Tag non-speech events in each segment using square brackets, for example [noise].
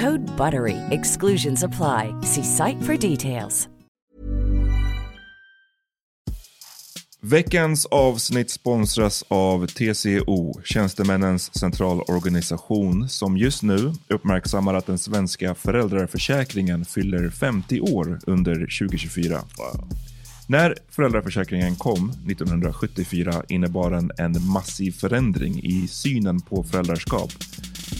Code BUTTERY. Exclusions apply. See site for details. Veckans avsnitt sponsras av TCO, Tjänstemännens centralorganisation, som just nu uppmärksammar att den svenska föräldraförsäkringen fyller 50 år under 2024. När föräldraförsäkringen kom 1974 innebar den en massiv förändring i synen på föräldraskap.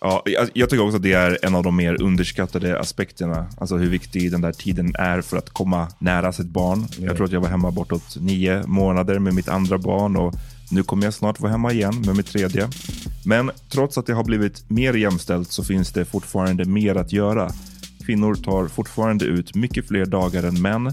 Ja, jag, tycker också att det är en av de mer underskattade aspekterna. Alltså hur viktig den där tiden är för att komma nära sitt barn. Jag tror att jag var hemma bortåt nio månader med mitt andra barn och nu kommer jag snart vara hemma igen med mitt tredje. Men trots att det har blivit mer jämställt så finns det fortfarande mer att göra. Kvinnor tar fortfarande ut mycket fler dagar än män,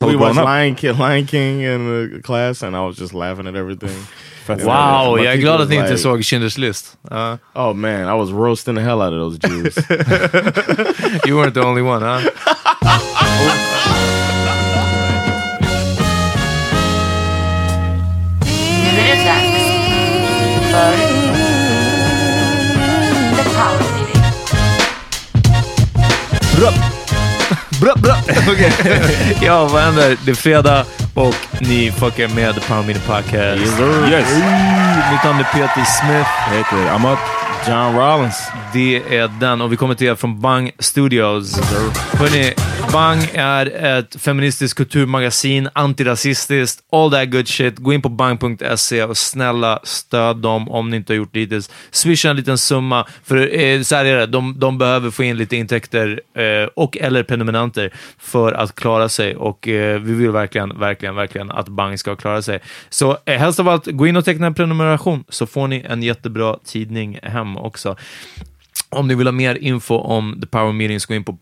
We watched Lion King, Lion King in the class and I was just laughing at everything. [laughs] Wow, My jag är teacher glad was att ni inte like, såg Schindler's List. Uh, [laughs] Oh man, I was roasting the hell out of those Jews. [laughs] you weren't the only one, huh? Nu Bra. Bra. [laughs] Okej. ja, vad händer? Det är fredag och ni fuckar med Power Meeting Podcast. Yes. Yes. Mitt namn är Peter Smith. Heter I'm up John Rollins. Det är den och vi kommer till er från Bang Studios. Hörrni, Bang är ett feministiskt kulturmagasin, antirasistiskt, all that good shit. Gå in på bang.se och snälla stöd dem om ni inte har gjort det hittills. Swisha en liten summa, för eh, så här är det, de, de behöver få in lite intäkter eh, och eller prenumeranter för att klara sig och eh, vi vill verkligen, verkligen, verkligen att Bang ska klara sig. Så eh, helst av allt, gå in och teckna en prenumeration så får ni en jättebra tidning hem också. Om ni vill ha mer info om The Power Meetings, gå in på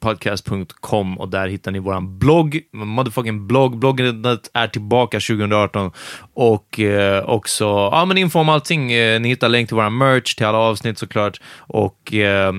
podcast.com och där hittar ni våran blogg, motherfucking blogg. Bloggen är tillbaka 2018 och eh, också ja, men info om allting. Eh, ni hittar länk till våran merch, till alla avsnitt såklart och eh,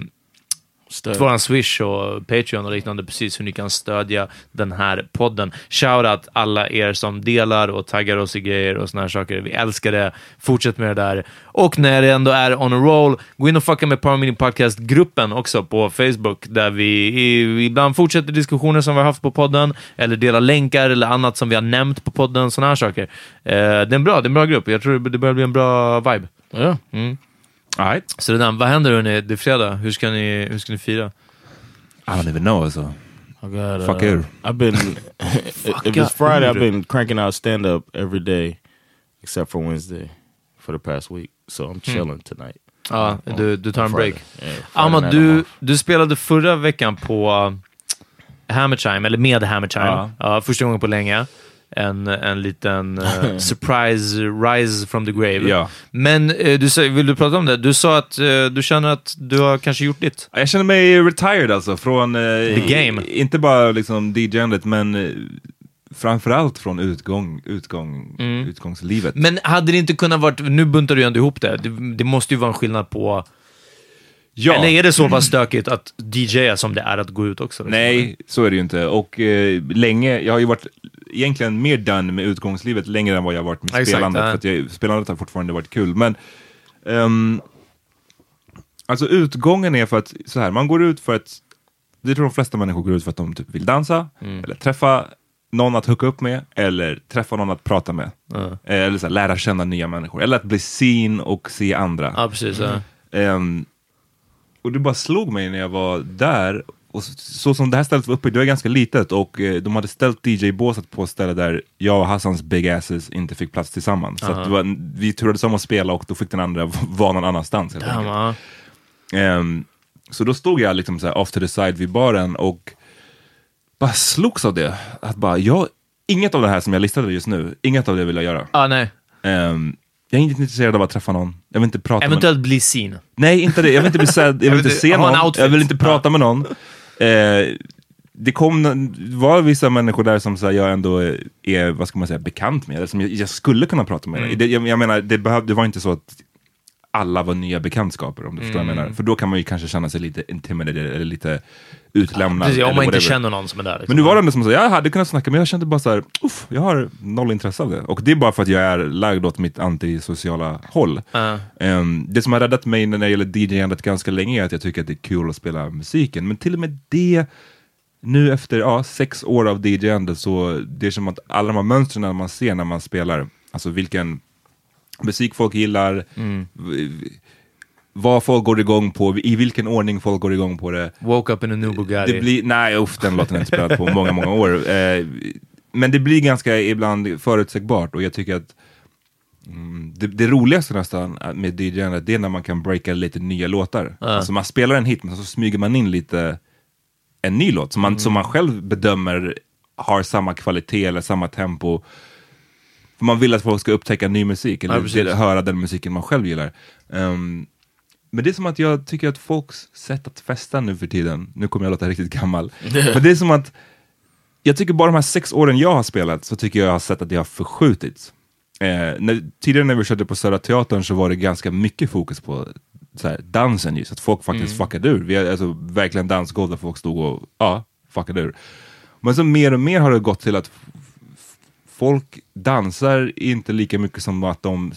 Stöd. våran Swish och Patreon och liknande, precis hur ni kan stödja den här podden. Shoutout alla er som delar och taggar oss i grejer och såna här saker. Vi älskar det. Fortsätt med det där. Och när det ändå är on a roll, gå in och fucka med Power Meeting Podcast-gruppen också på Facebook, där vi ibland fortsätter diskussioner som vi har haft på podden, eller delar länkar eller annat som vi har nämnt på podden, såna här saker. Eh, det är en bra, det är en bra grupp. Jag tror det börjar bli en bra vibe. Ja. Mm. All right. Så där, vad händer hörni? Det är fredag. Hur ska ni, hur ska ni fira? I don't even know alltså. I got, Fuck uh, you. I've been, [laughs] if it's Friday, I've been cranking out stand up every day except for Wednesday for the past week. So I'm chilling tonight. Ja, du, du tar en break. Yeah, Ahmad, du, du spelade förra veckan på uh, Hammertime, eller med Hammertime. Ja. Ja, första gången på länge. En, en liten eh, [laughs] surprise rise from the grave. Ja. Men eh, du, sa- vill du prata om det? Du sa att eh, du känner att du har kanske gjort ditt. Jag känner mig retired alltså från... eh, The game. Inte bara liksom DJ-andet men eh, framförallt från utgång, utgång, utgångslivet. Men hade det inte kunnat varit, nu buntar du ju ändå ihop det. det. Det måste ju vara en skillnad på, ja. eller är det så pass stökigt att DJa som det är att gå ut också? liksom? Nej, så är det ju inte. Och eh, länge, jag har ju varit egentligen mer done med utgångslivet längre än vad jag varit med Exakt, spelandet. ja. För jag, spelandet har fortfarande varit kul. Men ehm, alltså utgången är för att, så här, man går ut för att, det tror de flesta människor går ut för att de typ vill dansa, Mm. eller träffa någon att hooka upp med, eller träffa någon att prata med. Eh, Eller så här, lära känna nya människor, eller att bli seen och se andra. Ja, precis. Ja. Ehm, och det bara slog mig när jag var där, och så, så som det här stället var uppe, det var ganska litet och eh, de hade ställt DJ-båset på ett ställe där jag och Hassans big asses inte fick plats tillsammans. Så att det var, vi turades om att spela och då fick den andra [laughs] vara någon annanstans. Helt Damn, ja. Ehm, så då stod jag liksom så här off to the side vid baren och bara slogs av det. Att bara, jag, inget av det här som jag listade just nu, inget av det vill jag göra. Ah, nej. Ehm, jag är inte intresserad av att träffa någon. Jag vill inte prata med Eventuellt bli seen. Nej, inte det. Jag vill inte bli sedd, jag vill [laughs] inte se någon, jag vill inte prata med någon. Eh, det kom, det var vissa människor där som så jag ändå är, vad ska man säga, bekant med, eller som jag, jag skulle kunna prata med. Mm. Det, jag, jag menar, det, behöv, det var inte så att alla var nya bekantskaper, om du förstår vad jag Mm. menar. För då kan man ju kanske känna sig lite intimidated eller lite utlämnad. Precis, om man inte känner någon som är där. Liksom. Men nu var det ändå som så, jag hade kunnat snacka, men jag kände bara så här, uff, jag har noll intresse av det. Och det är bara för att jag är lagd åt mitt antisociala håll. Ja. Ehm, det som har räddat mig när det gäller DJ-andet ganska länge är att jag tycker att det är kul att spela musiken. Men till och med det, nu efter ja, sex år av DJ-ande, så det är som att alla de här mönstren man ser när man spelar, alltså vilken musik folk gillar, v- vad folk går igång på, i vilken ordning folk går igång på det. Woke up in a new Bugatti. Det blir, nej uff, den låten har jag inte spelat på många, många år. Eh, men det blir ganska ibland förutsägbart och jag tycker att mm, det, det roligaste nästan med DJ det är när man kan breaka lite nya låtar. Alltså man spelar en hit men så smyger man in lite en ny låt som man, som man själv bedömer har samma kvalitet eller samma tempo. För man vill att folk ska upptäcka ny musik eller Ja, höra den musiken man själv gillar. Ehm, men det är som att jag tycker att folks sätt att festa nu för tiden, nu kommer jag låta riktigt gammal, [laughs] men det är som att jag tycker bara de här sex åren jag har spelat så tycker jag jag har sett att det har förskjutits. Eh, när, tidigare när vi körde på Södra Teatern så var det ganska mycket fokus på här, dansen just, att folk faktiskt fuckade ur. Vi har alltså, verkligen dansgolv där folk stod och ja, fuckade ur. Men så mer och mer har det gått till att folk dansar inte lika mycket som att de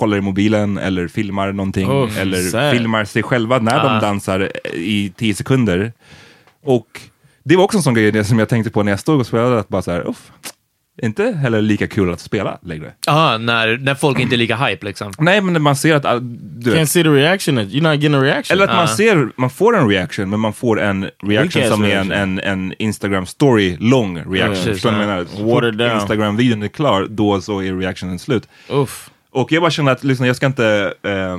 kollar i mobilen eller filmar någonting Oh, eller sad. filmar sig själva när Ah. de dansar i tio sekunder. Och det var också en sån grej som jag tänkte på när jag stod och spelade, att bara så här, uff, inte heller lika kul att spela längre. Ja, när, när folk inte är lika hype liksom. Nej, men man ser att, ah, du Can't see the reaction. You're not getting a reaction. eller att man Ah. ser, man får en reaction, men man får en reaction som är en, reaction. en, en Instagram story lång reaction. precis, Förstår du vad jag ja. menar? Instagram-videon är klar, då så är reactionen slut. Oof. Och jag bara känner att liksom, jag ska inte, eh,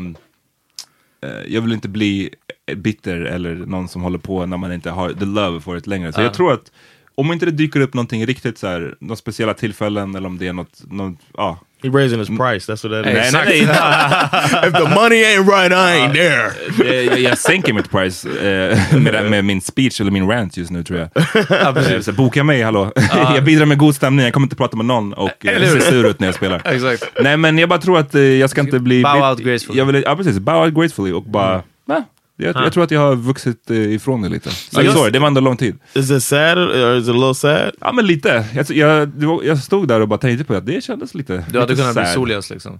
jag vill inte bli bitter eller någon som håller på när man inte har the love for it längre. Så jag tror att om inte det dyker upp någonting riktigt så här, några speciella tillfällen eller om det är något, något ja. He raising his price. That's what that is. Nej, nej, nej, [laughs] if the money ain't right, I ain't there. Jag, jag sänker mitt price eh, med, med min speech eller min rant just nu tror jag. Eh, så boka mig, hallå. [laughs] jag bidrar med god stämning, jag kommer inte prata med någon och eh, se sur ut när jag spelar. [laughs] Exakt. Nej men jag bara tror att eh, jag ska inte bli... Bow out gracefully. Jag vill, ja precis, bow out gracefully och bara... nej, jag, jag tror att jag har vuxit eh, ifrån det lite. Så just- sorry, det var ändå lång tid. Is it sad or is it a little sad? Ja men lite. Jag, jag, det jag stod där och bara tänkte på att det kändes lite Du hade lite kunnat bli sad. Solias liksom.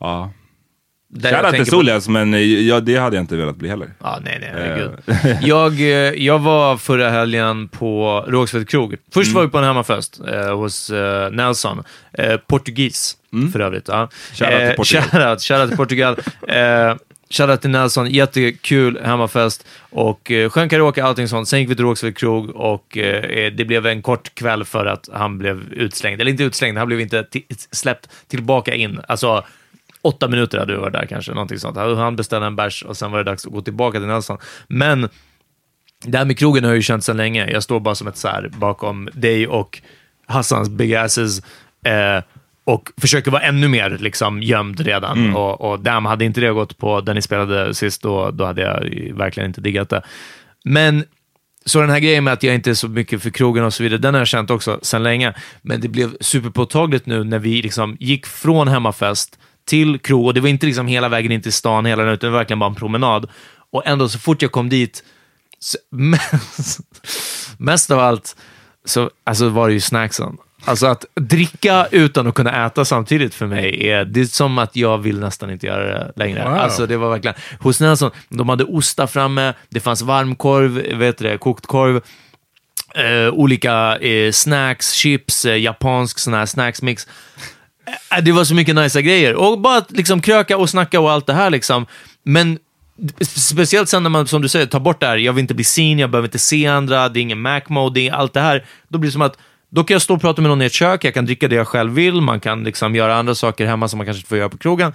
Ja. Shoutout till Solias men eh, ja, det hade jag inte velat bli heller. Ja, nej, nej, herregud. jag, eh, jag var förra helgen på Rågsved krog. Först Mm. var vi på en hemmafest eh, hos eh, Nelson. Eh, portugis, för övrigt. Ja. Shoutout [laughs] till Portugal. Shoutout, shoutout till Portugal. Shoutout till Nelson, jättekul hemmafest och eh, sjöng karaoke, allting sånt. Sen gick vi till Rågsved krog och eh, eh, det blev en kort kväll för att han blev utslängd. Eller inte utslängd, han blev inte släppt tillbaka in. Alltså, åtta minuter hade vi varit där kanske, någonting sånt. Han beställde en bärs och sen var det dags att gå tillbaka till Nelson. Men det här med krogen har jag ju känt sedan länge. Jag står bara som ett sär bakom dig och Hassans big asses eh, och försöker vara ännu mer liksom, gömd redan. Och, och damn, hade inte det gått på den ni spelade sist, då, då hade jag verkligen inte diggat det. Men så den här grejen med att jag inte är så mycket för krogen och så vidare, den har jag känt också sedan länge. Men det blev superpåtagligt nu när vi liksom gick från hemmafest till krog, och det var inte liksom hela vägen in till stan, hela den, utan det var verkligen bara en promenad. Och ändå, så fort jag kom dit, så, mest, [laughs] mest av allt, så alltså, var det ju snacksen. Alltså att dricka utan att kunna äta samtidigt för mig är, det är som att jag vill nästan inte göra det längre. Wow. Alltså det var verkligen, hos Nelson, de hade ostar framme, det fanns varmkorv, vet du det, kokt korv, eh, olika eh, snacks, chips, eh, japansk sån här snacksmix. Eh, det var så mycket nice grejer. Och bara att liksom kröka och snacka och allt det här liksom. Men speciellt sen när man, som du säger, tar bort det här, jag vill inte bli seen, jag behöver inte se andra, det är ingen Mac-mode, allt det här. Då blir det som att, då kan jag stå och prata med någon i ett kök, jag kan dricka det jag själv vill, man kan liksom göra andra saker hemma som man kanske inte får göra på krogen.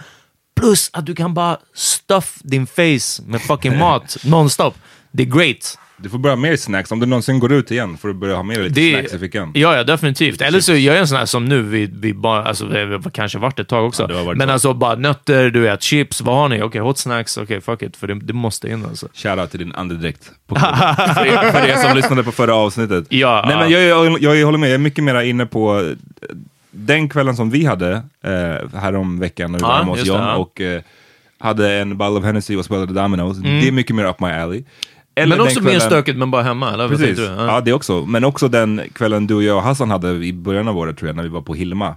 Plus att du kan bara stuff din face med fucking [laughs] mat nonstop. Det är great. Du får börja mer snacks. Om du någonsin går ut igen får du börja ha med dig lite Det, snacks i fickan. ja, ja, definitivt. Eller så gör jag en sån här som nu, vi, vi bara, alltså, vi kanske varit ett tag också. Ja, varit Men tag. alltså bara nötter, du vet, chips, vad har ni? Okej, hot snacks, okej, fuck it, för det, det måste in alltså. Shoutout till din andedräkt. [laughs] för, er, för er som lyssnade på förra avsnittet. Ja, Nej, men jag, jag, jag, håller med, jag är mycket mer inne på eh, den kvällen som vi hade eh, härom veckan när vi var hemma hos John. Mm. och eh, hade en ball of Hennessy och spelade Dominoes. Det är mycket mer up my alley. Eller Men också mer kvällen- stökigt, men bara hemma, eller Precis, du? ja. det också. Men också den kvällen du och jag och Hassan hade i början av året tror jag, när vi var på Hilma.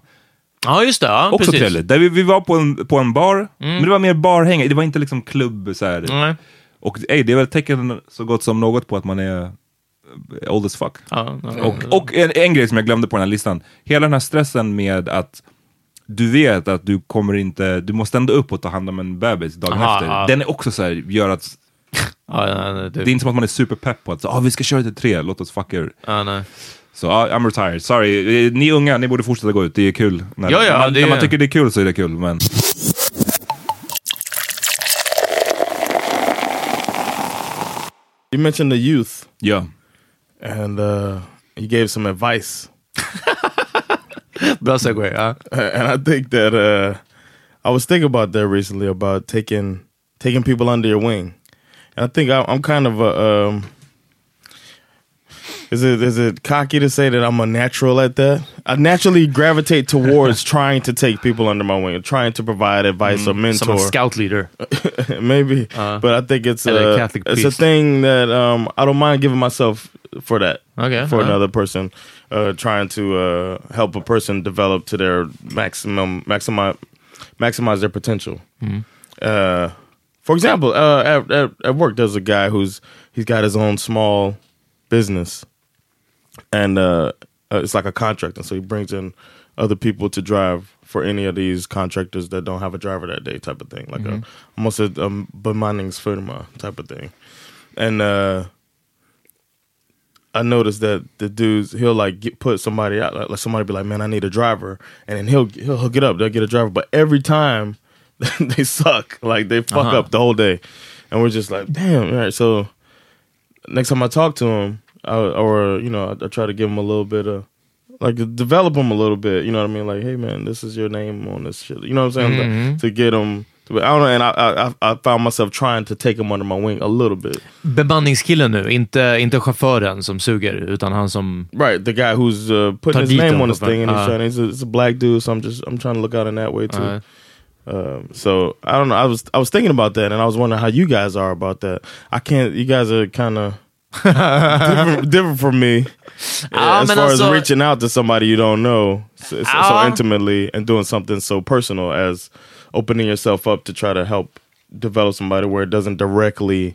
ja, just det. Ja, Också precis. Mm. trevligt. Där vi, vi var på en, på en bar, men det var mer barhäng, det var inte liksom klubb så här. Nej. Och ey, det är väl ett tecken så gott som något på att man är old as fuck. Ja, ja, Och, och en, en grej som jag glömde på den här listan, hela den här stressen med att du vet att du kommer inte, du måste ändå upp och ta hand om en bebis dagen Aha, efter. ja. Den är också så här, gör att, ja, nej, det är inte som att man är superpepp på att så, ah, vi ska köra till tre, låt oss fuck er. ja, nej. Så ja, I'm retired, sorry. Ni unga, ni borde fortsätta gå ut, det är kul. När, Ja, ja, man, det när man tycker det är kul så är det kul, men... You mentioned the youth, Ja. and uh, you gave some advice, [laughs] Bra segway. Ja. [laughs] and I think that uh, I was thinking about that recently about taking taking people under your wing, I think I, I'm kind of a. Um, is it is it cocky to say that I'm a natural at that? I naturally gravitate towards [laughs] trying to take people under my wing, trying to provide advice or mentor. en scout leader. [laughs] maybe. Uh, but I think it's a, Catholic it's a thing that um, I don't mind giving myself for that. Okay, For uh-huh. another person, uh, trying to uh, help a person develop to their maximum, maximize, maximize their potential. Mm-hmm. Uh, for example, uh, at, at, at work, there's a guy who's he's got his own small business, and uh, uh, it's like a contract, and so he brings in other people to drive for any of these contractors that don't have a driver that day, type of thing, like a almost a bemanningsfirma type of thing, and uh, I noticed that the dudes he'll like get, put somebody out, like, like somebody be like, "Man, I need a driver," and then he'll he'll hook it up. They'll get a driver, but every time [laughs] they suck, like they fuck Uh-huh. up the whole day, and we're just like, "Damn!" All right, so next time I talk to him, I, or you know, I, I try to give him a little bit of like develop him a little bit. You know what I mean? Like, hey man, this is your name on this shit. You know what I'm saying? Mm-hmm. To get him. To, I don't know, and I, I I found myself trying to take him under my wing a little bit. Bemanningskillen nu, inte, inte chauffören som suger, utan han som... Right, the guy who's uh, putting his name on this thing, and he's uh, trying. He's a, he's a black dude, so I'm just I'm trying to look out in that way too. Uh, Um, so I don't know. I was I was thinking about that, and I was wondering how you guys are about that. I can't. You guys are kind of different, [laughs] different from me Ja, as far alltså- as reaching out to somebody you don't know so, so, so intimately and doing something so personal as opening yourself up to try to help develop somebody where it doesn't directly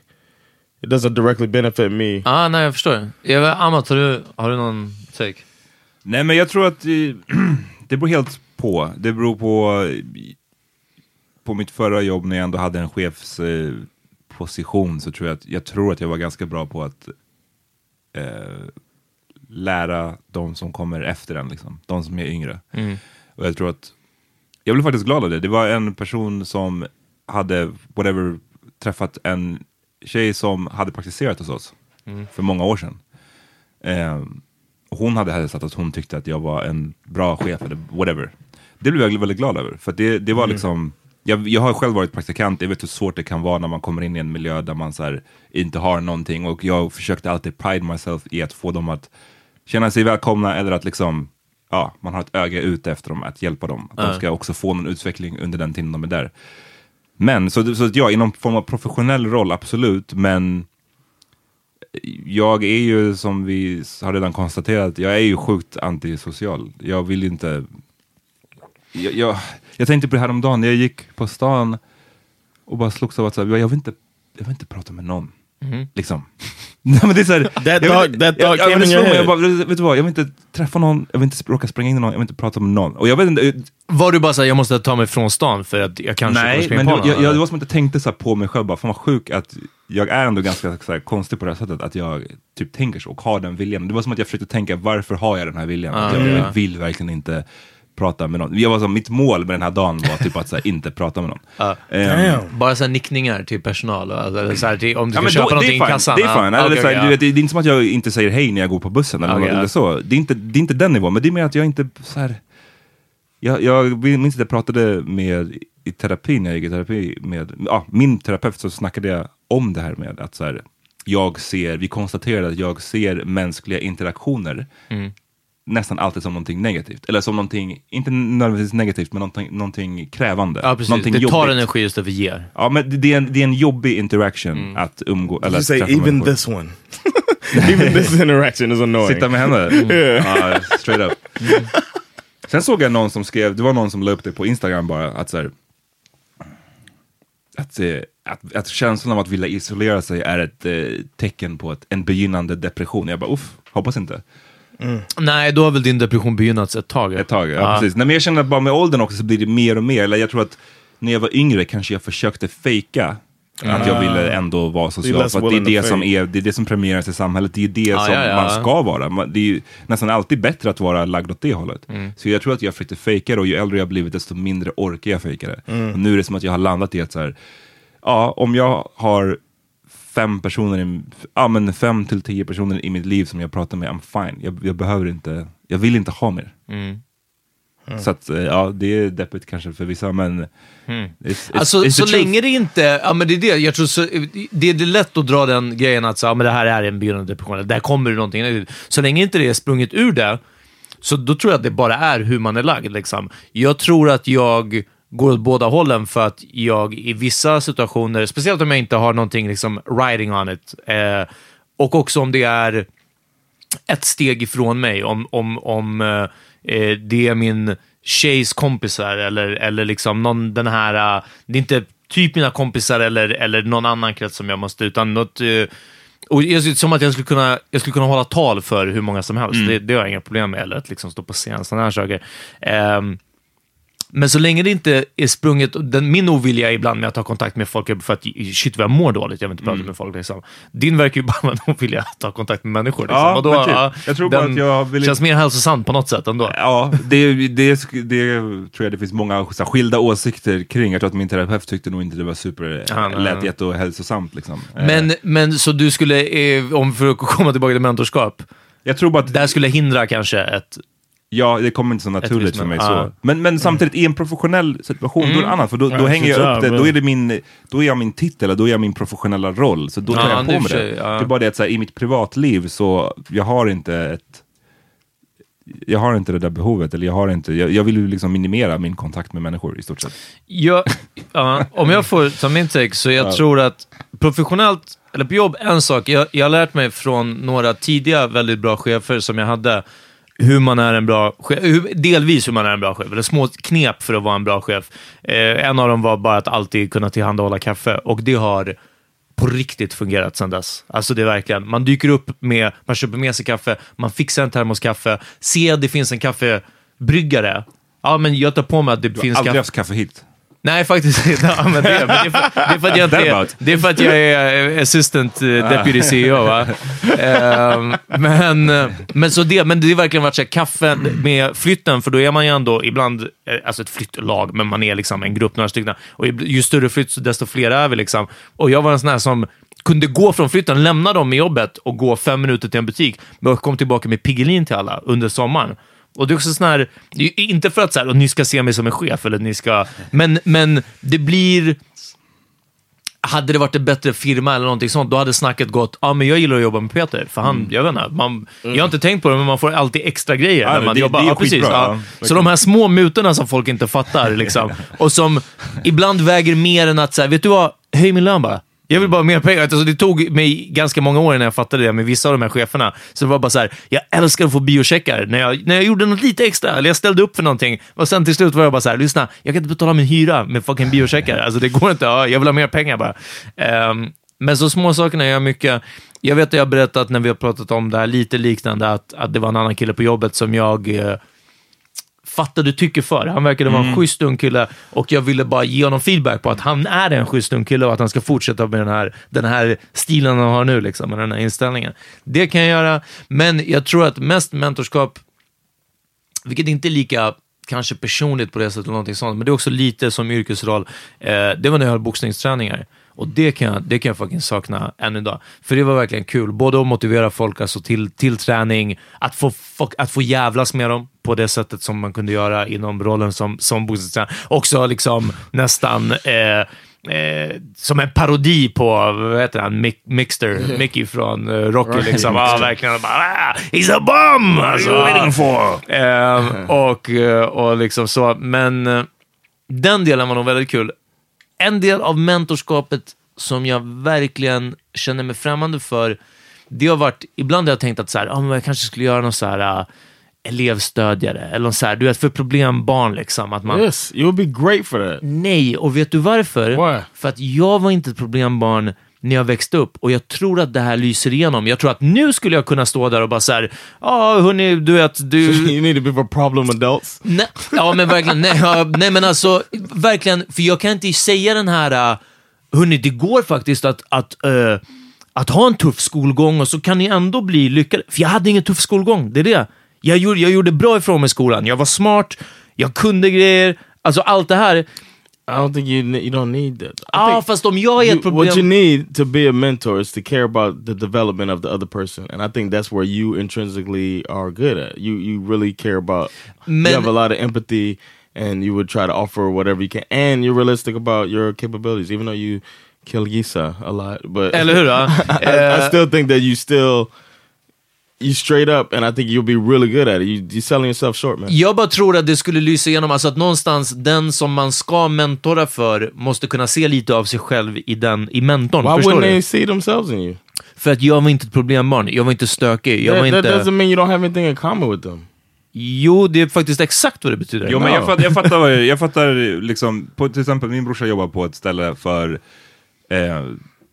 it doesn't directly benefit me. Ja, nej, jag förstår. Jag vet, Amat, har du, har du någon take? Nej, men jag tror att eh, [clears throat] det beror helt på. Det beror på... på mitt förra jobb när jag ändå hade en chefsposition eh, så tror jag att jag tror att jag var ganska bra på att eh, lära de som kommer efter en, liksom. de som är yngre. Och jag tror att, jag blev faktiskt glad av det. Det var en person som hade, whatever, träffat en tjej som hade praktiserat hos oss för många år sedan. Eh, och hon hade hälsat att hon tyckte att jag var en bra chef eller whatever. Det blev jag väldigt glad över. För det, det var liksom, jag, jag har själv varit praktikant, jag vet hur svårt det kan vara när man kommer in i en miljö där man så här, inte har någonting. Och jag försökte alltid pride myself i att få dem att känna sig välkomna eller att liksom, ja, man har ett öga ute efter dem, att hjälpa dem. Att de ska också få någon utveckling under den tiden de är där. Men, så, så ja, i någon form av professionell roll, absolut, men jag är ju som vi har redan konstaterat, jag är ju sjukt antisocial. Jag vill inte... Jag, jag, jag tänkte på det här om dagen jag gick på stan och bara slogs av att så här, jag, vill inte, jag vill inte prata med någon. Liksom. [laughs] Nej, men det är så här, That jag dog- that jag- dog jag- mig, jag head. bara, vet du vad, jag vill inte träffa någon, jag vill inte råka spränga in någon, jag vill inte prata med någon. Och jag vet inte, Var du bara såhär, jag måste ta mig från stan för att jag kanske Nej, springa men på någon? jag, jag, det var som att jag tänkte så på mig själv, bara, fan vad sjuk att jag är ändå ganska så konstig på det här sättet, att jag typ tänker så och har den viljan. Det var som att jag försökte tänka, varför har jag den här viljan? att jag ja. vill verkligen inte prata med någon. Jag var så, mitt mål med den här dagen var typ att så här, inte prata med någon. Ehm, Bara såhär nickningar till personal, alltså, eller så här, till, om du Ja, ska men köpa då, det någonting är i kassan. Det är fine. Ja, Eller så här, okej, du ja. vet, det är inte som att jag inte säger hej när jag går på bussen eller, ja. eller så. Det är, inte, det är inte den nivån, men det är mer att jag inte så här, jag, jag minns att jag pratade med i terapi, när jag gick i terapi med ja, min terapeut, så snackade jag om det här med att så här, jag ser, vi konstaterade att jag ser mänskliga interaktioner Mm. Nästan alltid som någonting negativt. Eller som någonting, inte nödvändigtvis negativt, men någonting, någonting krävande. Ja, precis. Någonting Det tar jobbigt. energi istället för ger. Ja, men det, det, är en, det är en jobbig interaction Mm. att umgå, eller say even människor. this one. [laughs] even this interaction is annoying. Sitta med henne? [laughs] Ja, straight up. Sen såg jag någon som skrev, det var någon som la upp det på Instagram bara, att så här, att, eh, att, att känslan av att vilja isolera sig är ett eh, tecken på ett, en begynnande depression. Jag bara, uff, hoppas inte. Nej, då har väl din depression begynnats ett tag? Ett tag, ja, precis. Nej, men jag känner att bara med åldern också så blir det mer och mer, eller jag tror att när jag var yngre kanske jag försökte fejka att jag ville ändå vara social, för att det är det som, är, det är det som premieras i samhället, det är det som ja, ja. man ska vara. Det är ju nästan alltid bättre att vara lagd åt det hållet. Mm. Så jag tror att jag försökte fejka det och ju äldre jag blivit desto mindre orkar jag fejka det. Mm. Och nu är det som att jag har landat i att så här, ja, om jag har fem personer, i, ja men fem till tio personer i mitt liv som jag pratar med, I'm fine. Jag, jag behöver inte, jag vill inte ha mer. Mm. Så att, eh, ja, det är deppigt kanske för vissa, men... It's, it's, Alltså, it's så länge det inte... Ja, men det är det. Jag tror så, det är det lätt att dra den grejen att så, ja, men det här är en begynnande depression, där kommer det någonting. Så länge inte det är sprunget ur det, så då tror jag att det bara är hur man är lagd. Liksom. Jag tror att jag går åt båda hållen för att jag i vissa situationer, speciellt om jag inte har någonting liksom riding on it, eh, och också om det är ett steg ifrån mig, om, om, om eh, eh, det är min tjejs kompisar eller, eller liksom någon, den här, eh, det är inte typ mina kompisar eller, eller någon annan krets som jag måste, utan något, eh, och jag som att jag skulle kunna, jag skulle kunna hålla tal för hur många som helst. Det, det har jag inga problem med, eller att liksom stå på scen, sådana här saker. Ehm, men så länge det inte är sprunget, den, min ovilja ibland med att ta kontakt med folk för att shit vad jag mår dåligt, jag vill inte prata med folk. Liksom. Din verkar ju bara [laughs] vara en ovilja att ta kontakt med människor. Liksom. Ja, då, men typ. ja, Jag tror bara att jag vill- känns mer hälsosam på något sätt ändå. Ja, det, det, det tror jag det finns många så här, skilda åsikter kring. Jag tror att min terapeut tyckte nog inte det var super Ja, nej, lätt nej. jätte och hälsosamt. Liksom. Eh, Men, men så du skulle, eh, om för att komma tillbaka till mentorskap, jag tror bara att där skulle hindra kanske ett... Ja, det kommer inte så naturligt för mig. men- så. Men, men samtidigt, i en professionell situation, då är det annat. För då, då Ja, hänger jag upp det, då är, det min, då är jag min titel, då är jag min professionella roll. Så då tar Ja, jag på mig det. ja. Det är bara det att så här, i mitt privatliv så, jag har inte ett jag har inte det där behovet, eller jag, har inte, jag, jag vill ju liksom minimera min kontakt med människor i stort sett. Jag, ja, om jag får ta min take, så jag tror att professionellt, eller på jobb, en sak. Jag, jag har lärt mig från några tidiga väldigt bra chefer som jag hade, hur man är en bra chef, delvis hur man är en bra chef, eller små knep för att vara en bra chef. Eh, en av dem var bara att alltid kunna tillhandahålla kaffe, och det har på riktigt fungerat sedan dess. Alltså det är verkligen, man dyker upp med, man köper med sig kaffe, man fixar en termos kaffe, ser att det finns en kaffebryggare, ja men jag tar på mig att det Du har finns aldrig kaffe. haft kaffe hit. Nej, faktiskt inte. Men det, men det, är för, det, är för att jag inte är, det är för att jag är eh, assistant eh, deputy CEO. Va? Ehm, men, eh, men, så det, men det har verkligen varit så här, kaffen med flytten, för då är man ju ändå ibland, alltså ett flyttlag, men man är liksom en grupp, några stycken. Och ju större flytt, desto fler är vi. Liksom. Och jag var en sån här som kunde gå från flytten, lämna dem i jobbet och gå fem minuter till en butik, men kom tillbaka med Piggelin till alla under sommaren. Och det är också sån här, inte för att så här, och ni ska se mig som en chef, eller ni ska, men, men det blir, hade det varit en bättre firma eller någonting sånt, då hade snacket gått, ja men jag gillar att jobba med Peter, för han, jag vet inte, man, jag har inte tänkt på det, men man får alltid extra grejer Ja, när man det- jobbar. det är ja, precis, ja. Så de här små mutorna som folk inte fattar, liksom, [laughs] och som ibland väger mer än att, så här, vet du vad, höj min lön bara. Jag vill bara ha mer pengar. Alltså, det tog mig ganska många år innan jag fattade det med vissa av de här cheferna. Så det var bara så här, jag älskar att få biocheckar. När jag, när jag gjorde något lite extra, eller jag ställde upp för någonting. Och sen till slut var jag bara så här, lyssna, jag kan inte betala min hyra med fucking biocheckar. Alltså det går inte, ja, jag vill ha mer pengar bara. Um, men så små sakerna gör mycket. Jag vet att jag har berättat när vi har pratat om det här, lite liknande, att, att det var en annan kille på jobbet som jag eh, fattade tycke för. Han verkade vara en schysst ung kille och jag ville bara ge honom feedback på att han är en schysst ung kille och att han ska fortsätta med den här, den här stilen han har nu, liksom, med den här inställningen. Det kan jag göra, men jag tror att mest mentorskap, vilket inte är lika kanske personligt på det sättet, eller någonting sånt, men det är också lite som yrkesroll. Eh, det var när jag höll boxningsträningar. Och det kan, jag, det kan jag fucking sakna än idag. För det var verkligen kul, både att motivera folk alltså till, till träning, att få, folk- att få jävlas med dem på det sättet som man kunde göra inom rollen som, som boxningstränare. Också liksom nästan eh, eh, som en parodi på, vad heter han, Mick, Mixter, Mickey från eh, Rocky. Liksom. Ja, verkligen. Bara, ah, he's a bum! Alltså, eh, och, eh, och liksom så. Men eh, den delen var nog väldigt kul. En del av mentorskapet som jag verkligen känner mig främmande för, det har varit, ibland har jag tänkt att så här, ah, men jag kanske skulle göra någon så här uh, elevstödjare, eller så här, du vet, för problembarn liksom. Att man, Yes, you would be great for that. Nej, och vet du varför? Why? För att jag var inte ett problembarn när jag växte upp och jag tror att det här lyser igenom. Jag tror att nu skulle jag kunna stå där och bara såhär, ja ah, hörni, du vet, du... [laughs] you need to be for problem adults. Nej, ja, men verkligen. Nej, ja, nej, men alltså, verkligen. För jag kan inte säga den här, uh, hörni, det går faktiskt att, att, eh, att ha en tuff skolgång och så kan ni ändå bli lyckade. För jag hade ingen tuff skolgång, det är det. Jag gjorde, jag gjorde bra ifrån mig i skolan. Jag var smart, jag kunde grejer. Alltså allt det här. I don't think you you don't need that. Ja, think fast om jag är ett problem... what you need to be a mentor is to care about the development of the other person, and I think that's where you intrinsically are good at. You you really care about. Men- you have a lot of empathy, and you would try to offer whatever you can, and you're realistic about your capabilities, even though you kill Gisa a lot. But Eller hur? [laughs] I, I still think that you still you straight up, and I think you'll be really good at it. You you're selling yourself short, man. Jag bara tror att det skulle lysa igenom, alltså att någonstans den som man ska mentora för måste kunna se lite av sig själv i, den, i mentorn. Why förstår wouldn't du? they see themselves in you? För att jag var inte ett problembarn, jag var inte stökig. Jag That, var that inte... doesn't mean you don't have anything in common with them. Jo, det är faktiskt exakt vad det betyder. Jo, men jag, fatt, jag [laughs] fattar, vad- jag fattar liksom, på, till exempel min brorsa jobbar på ett ställe för eh,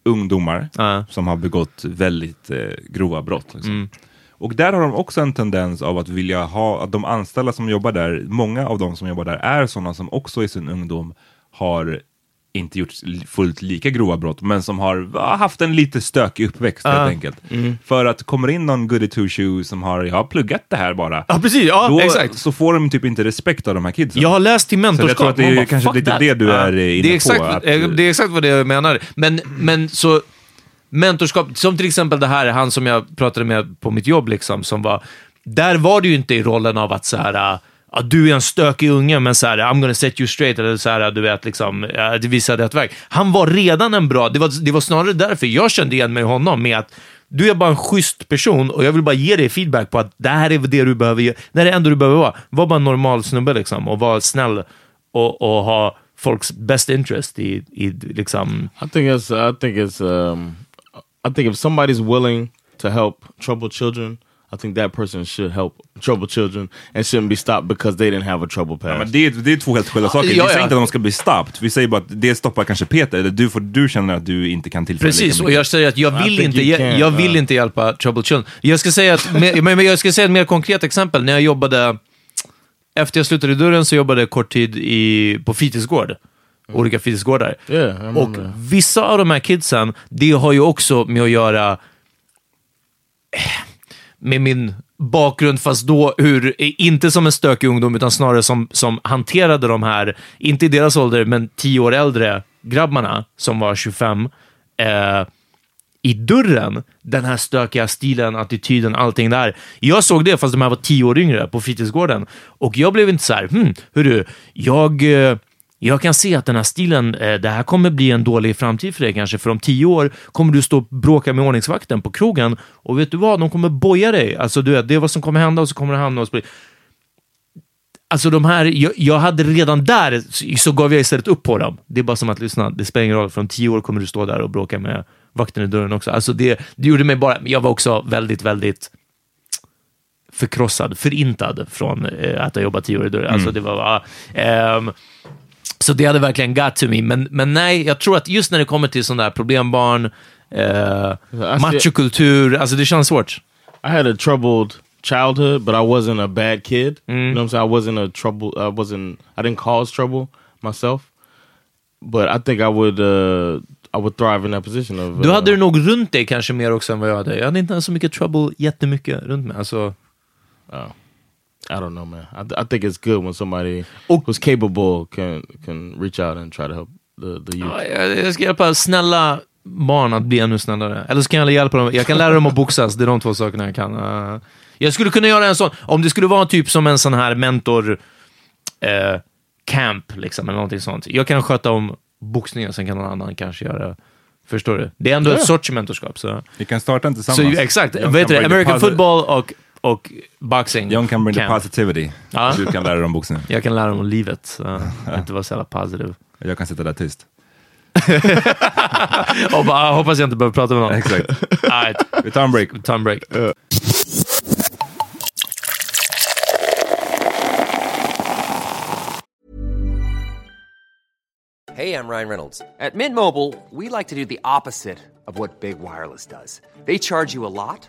ungdomar Ja. som har begått väldigt eh, grova brott. Liksom. Och där har de också en tendens av att vilja ha, att de anställda som jobbar där, många av de som jobbar där är sådana som också i sin ungdom har inte gjort fullt lika grova brott, men som har haft en lite stökig uppväxt helt enkelt. För att kommer in någon goody two shoe som har, jag har pluggat det här bara, Ja, precis. Ja, då, exakt. så får de typ inte respekt av de här kidsen. Jag har läst till Så mentorskap. jag tror att det är bara, kanske lite that. det du är inne det är exakt, på, att- eh, Det är exakt vad det jag menar. Men, men så, mentorskap, som till exempel det här, han som jag pratade med på mitt jobb, liksom, som var, där var du ju inte i rollen av att så här, ja, du är en stökig unge, men så här, I'm gonna set you straight, eller så här, du vet, liksom, ja, det visar rätt väg. Han var redan en bra, det var, det var snarare därför jag kände igen mig i honom, med att du är bara en schysst person och jag vill bara ge dig feedback på att det här är det du behöver göra. Det här är det enda du behöver vara. Var bara en normal snubbe liksom och var snäll och, och ha folks best interest i, i liksom... I think it's. I think it's. Um, i think if somebody's willing to help troubled children, I think that person should help troubled children and shouldn't be stopped because they didn't have a troubled past. Ja, men det, är, det är två helt skilda saker. Vi Ja, säger ja. inte att de ska bli stopped. Vi säger bara att det stoppar kanske Peter, eller du, får, du känner att du inte kan tillföra Precis, och jag säger att jag vill, inte, can, jag vill inte hjälpa troubled children. Jag ska säga att, men, men jag ska säga ett mer konkret exempel. När jag jobbade, efter jag slutade i dörren så jobbade jag kort tid i, på fritidsgård. Olika fritidsgårdar. Yeah, Och that. vissa av de här kidsen, det har ju också med att göra eh, med min bakgrund, fast då hur, inte som en stökig ungdom, utan snarare som, som hanterade de här, inte i deras ålder, men tio år äldre grabbarna som var 25, eh, i dörren, den här stökiga stilen, attityden, allting där. Jag såg det fast de här var tio år yngre på fritidsgården. Och jag blev inte så här, hmm, hörru, jag, eh, jag kan se att den här stilen, eh, det här kommer bli en dålig framtid för dig kanske, för om tio år kommer du stå och bråka med ordningsvakten på krogen och vet du vad, de kommer boja dig. Alltså du vet, det är vad som kommer hända och så kommer det hamna hos. Alltså de här, jag, jag hade redan där, så, gav jag istället upp på dem. Det är bara som att lyssna, det spelar ingen roll, för om tio år kommer du stå där och bråka med vakten i dörren också. Alltså det, det gjorde mig bara, jag var också väldigt, väldigt förkrossad, förintad från eh, att ha jobbat tio år i dörren. Alltså det var, ehm, så det hade verkligen got to me. Men, men nej, jag tror att just när det kommer till sådana där problembarn, eh, machokultur, alltså det känns svårt. I had a troubled childhood, but I wasn't a bad kid. You know what I'm saying? I wasn't a trouble. I wasn't. I didn't cause trouble myself. But I think I would. Uh, I would thrive in that position of. Du uh, hade det nog runt dig kanske mer också än vad jag hade. Jag hade inte så mycket trouble jättemycket runt mig. Alltså, I don't know, man. I, I think it's good when somebody Och- who's capable can can reach out and try to help the the youth. Ja, jag, ska hjälpa snälla barn att bli ännu snällare. Eller så kan jag hjälpa dem. Jag kan lära dem att boxas. Det är de två sakerna jag kan. Uh, jag skulle kunna göra en sån, om det skulle vara typ som en sån här mentor eh, camp, liksom, eller någonting sånt. Jag kan sköta om boxningen, sen kan någon annan kanske göra Förstår du? Det är ändå ett sorts mentorskap. Så, Vi kan starta så tillsammans. exakt, kan det? bring the American football och, och boxing. John kan bring the camp. positivity. Ja. Du kan lära dem boxning. Jag kan lära dem om livet, så inte vara så jävla positiv. Jag kan sitta där tyst. [laughs] Och bara, hoppas jag inte behöver prata med någon. Exakt. [laughs] Right, Vi tar en break. vi tar en break. Hey, I'm Ryan Reynolds. At Mint Mobile, we like to do the opposite of what Big Wireless does. They charge you a lot,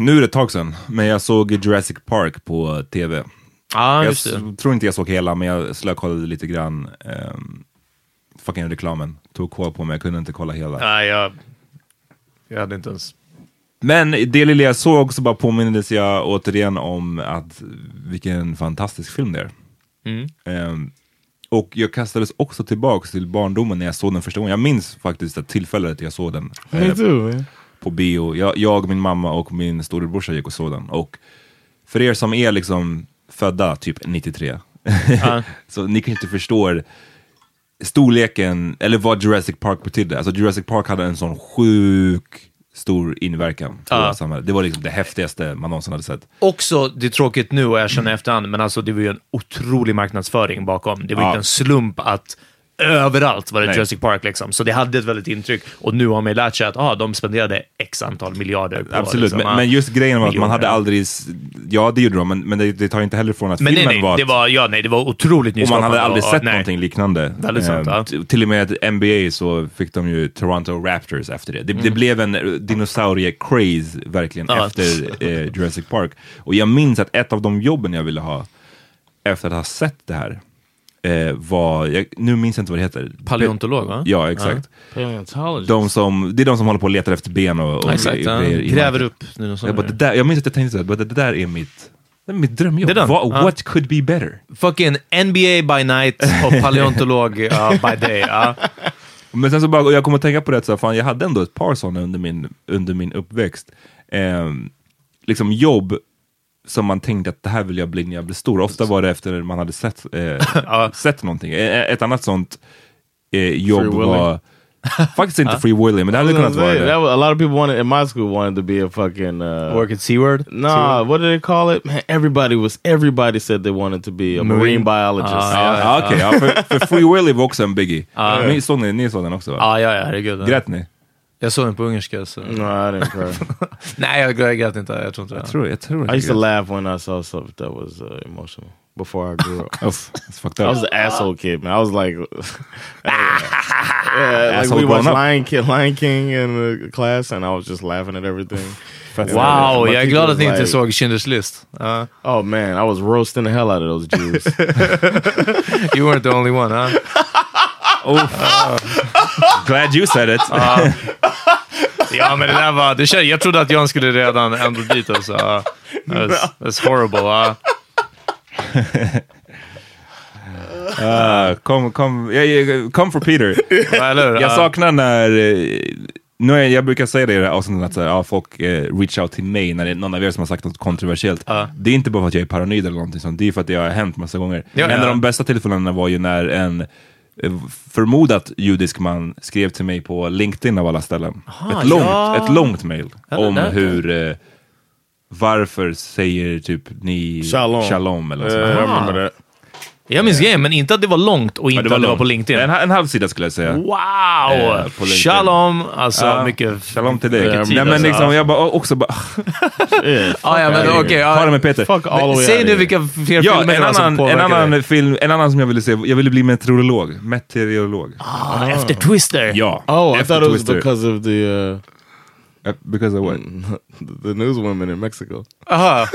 Nu är det ett tag sedan, men jag såg Jurassic Park på tv. Ja, jag just det. s- tror inte jag såg hela, men jag slökollade lite grann. Um, fucking reklamen tog koll på mig, jag kunde inte kolla hela. Nej, jag, jag hade inte ens... Men det lilla jag såg så bara påmindes jag återigen om att vilken fantastisk film det är. Mm. Ehm, och jag kastades också tillbaks till barndomen när jag såg den första gången. Jag minns faktiskt att tillfället jag såg den Me too, man. På bio. Jag, jag, min mamma och min storebrorsa gick och såg den. Och för er som är liksom födda typ 93, [laughs] så ni kanske inte förstår storleken, eller vad Jurassic Park betydde. Alltså Jurassic Park hade en sån sjuk stor inverkan på Ja. samhället. Det var liksom det häftigaste man någonsin hade sett. Också, det är tråkigt nu och jag känner efterhand, men alltså det var ju en otrolig marknadsföring bakom. Det var Ja. inte en slump att överallt var det Nej. Jurassic Park liksom. Så det hade ett väldigt intryck. Och nu har man lärt sig att ah, de spenderade x antal miljarder på Absolut, liksom, men, men just grejen var att man hade aldrig ja, det gjorde de, men, men det, det tar inte heller ifrån att Men nej, filmen nej, var... det var, ja, nej, det var otroligt och man nyskapande. hade aldrig och- sett nej. någonting liknande. Väldigt sant, Eh, ja. Till och med NBA så fick de ju Toronto Raptors efter det. Det, det blev en eh, dinosaurie-craze verkligen Ja. efter eh, Jurassic Park. Och jag minns att ett av de jobben jag ville ha efter att ha sett det här eh, var, jag, nu minns jag inte vad det heter. Paleontolog, va? Ja, exakt. Paleontologist. De som, det är de som håller på och letar efter ben och, och Ja, exakt. Ja. Gräver upp. Jag, bara, det där, jag minns att jag tänkte såhär, det där är mitt, det är mitt drömjobb. Det är den. What, Ja. could be better? Fucking NBA by night och [laughs] paleontolog uh, by day. Ja. Men sen så bara, och jag kommer att tänka på det, så här, fan, jag hade ändå ett par sådana under min, under min uppväxt. Ehm, liksom jobb som man tänkte att det här vill jag bli när jag blir stor. Ofta var det efter man hade sett, eh, [laughs] sett någonting. Eh, Ett annat sånt eh, jobb var faktiskt inte Free Willy, men det hade kunnat vara det. was, a lot of people wanted in my school wanted to be a fucking uh, Work at SeaWorld? Nah, what did they call it? Man, everybody was everybody said they wanted to be a marine, Marine- biologist. Ah, Ja, okej, ja, för, för Free Willy var också en biggie. Ni, såg ni, ni såg den också va? Ja, ja, ja, herregud. Grät ni? Jag såg den på ungerska. Så. No, I didn't cry. Nej, jag, jag grät inte. Jag tror inte det. Jag tror, jag tror I used to laugh when I saw stuff that was uh, emotional before I grew up. [laughs] Uff, it's fucked I was an asshole kid, man. I was like, [laughs] yeah, like we grown watched. Lion King, Lion King in the class, and I was just laughing at everything. [laughs] Wow, My jag är teacher glad was att ni inte såg Schindler's list. Ja. Oh man, I was roasting the hell out of those Jews. you weren't the only one, huh? Glad you said it. Ja, men det där var... Det kände, jag trodde att Jan skulle redan ändå dit. Alltså. Ja. That's, that's horrible. Ja. Uh, [laughs] kom, kom, ja, ja, kom for Peter. Ja? Jag Ja. saknar när, eh, nu är, jag brukar säga det i det här avsnittet, att så här, ja, folk eh, reach out till mig när det är någon av er som har sagt något kontroversiellt. Det är inte bara för att jag är paranoid eller någonting sånt, det är för att det har hänt massa gånger. Ja, en ja. av de bästa tillfällena var ju när en eh, förmodat judisk man skrev till mig på LinkedIn av alla ställen. ett, långt, ja. ett långt mail om där- hur, eh, varför säger typ ni Shalom. shalom eller Yeah, sånt. Jag minns grejen, men inte att det var långt och inte Ja, att det var på LinkedIn. En, en halv sida skulle jag säga. Wow! Eh. Shalom! Alltså, Ja, mycket... Shalom till dig. Ja, Nej, men alltså. liksom, jag bara, också bara, [laughs] Ah, ja, men okej. ta det med Peter. Fuck all the Men way Säg nu vilka fler Ja, filmer en det var som annan, en annan dig. film, en annan som jag ville se, jag ville bli meteorolog. Meteorolog. Ah, efter Twister. Ja, Oh, I thought it was because of the uh, Eh, Because of what? [laughs] the newswomen in Mexico. Aha.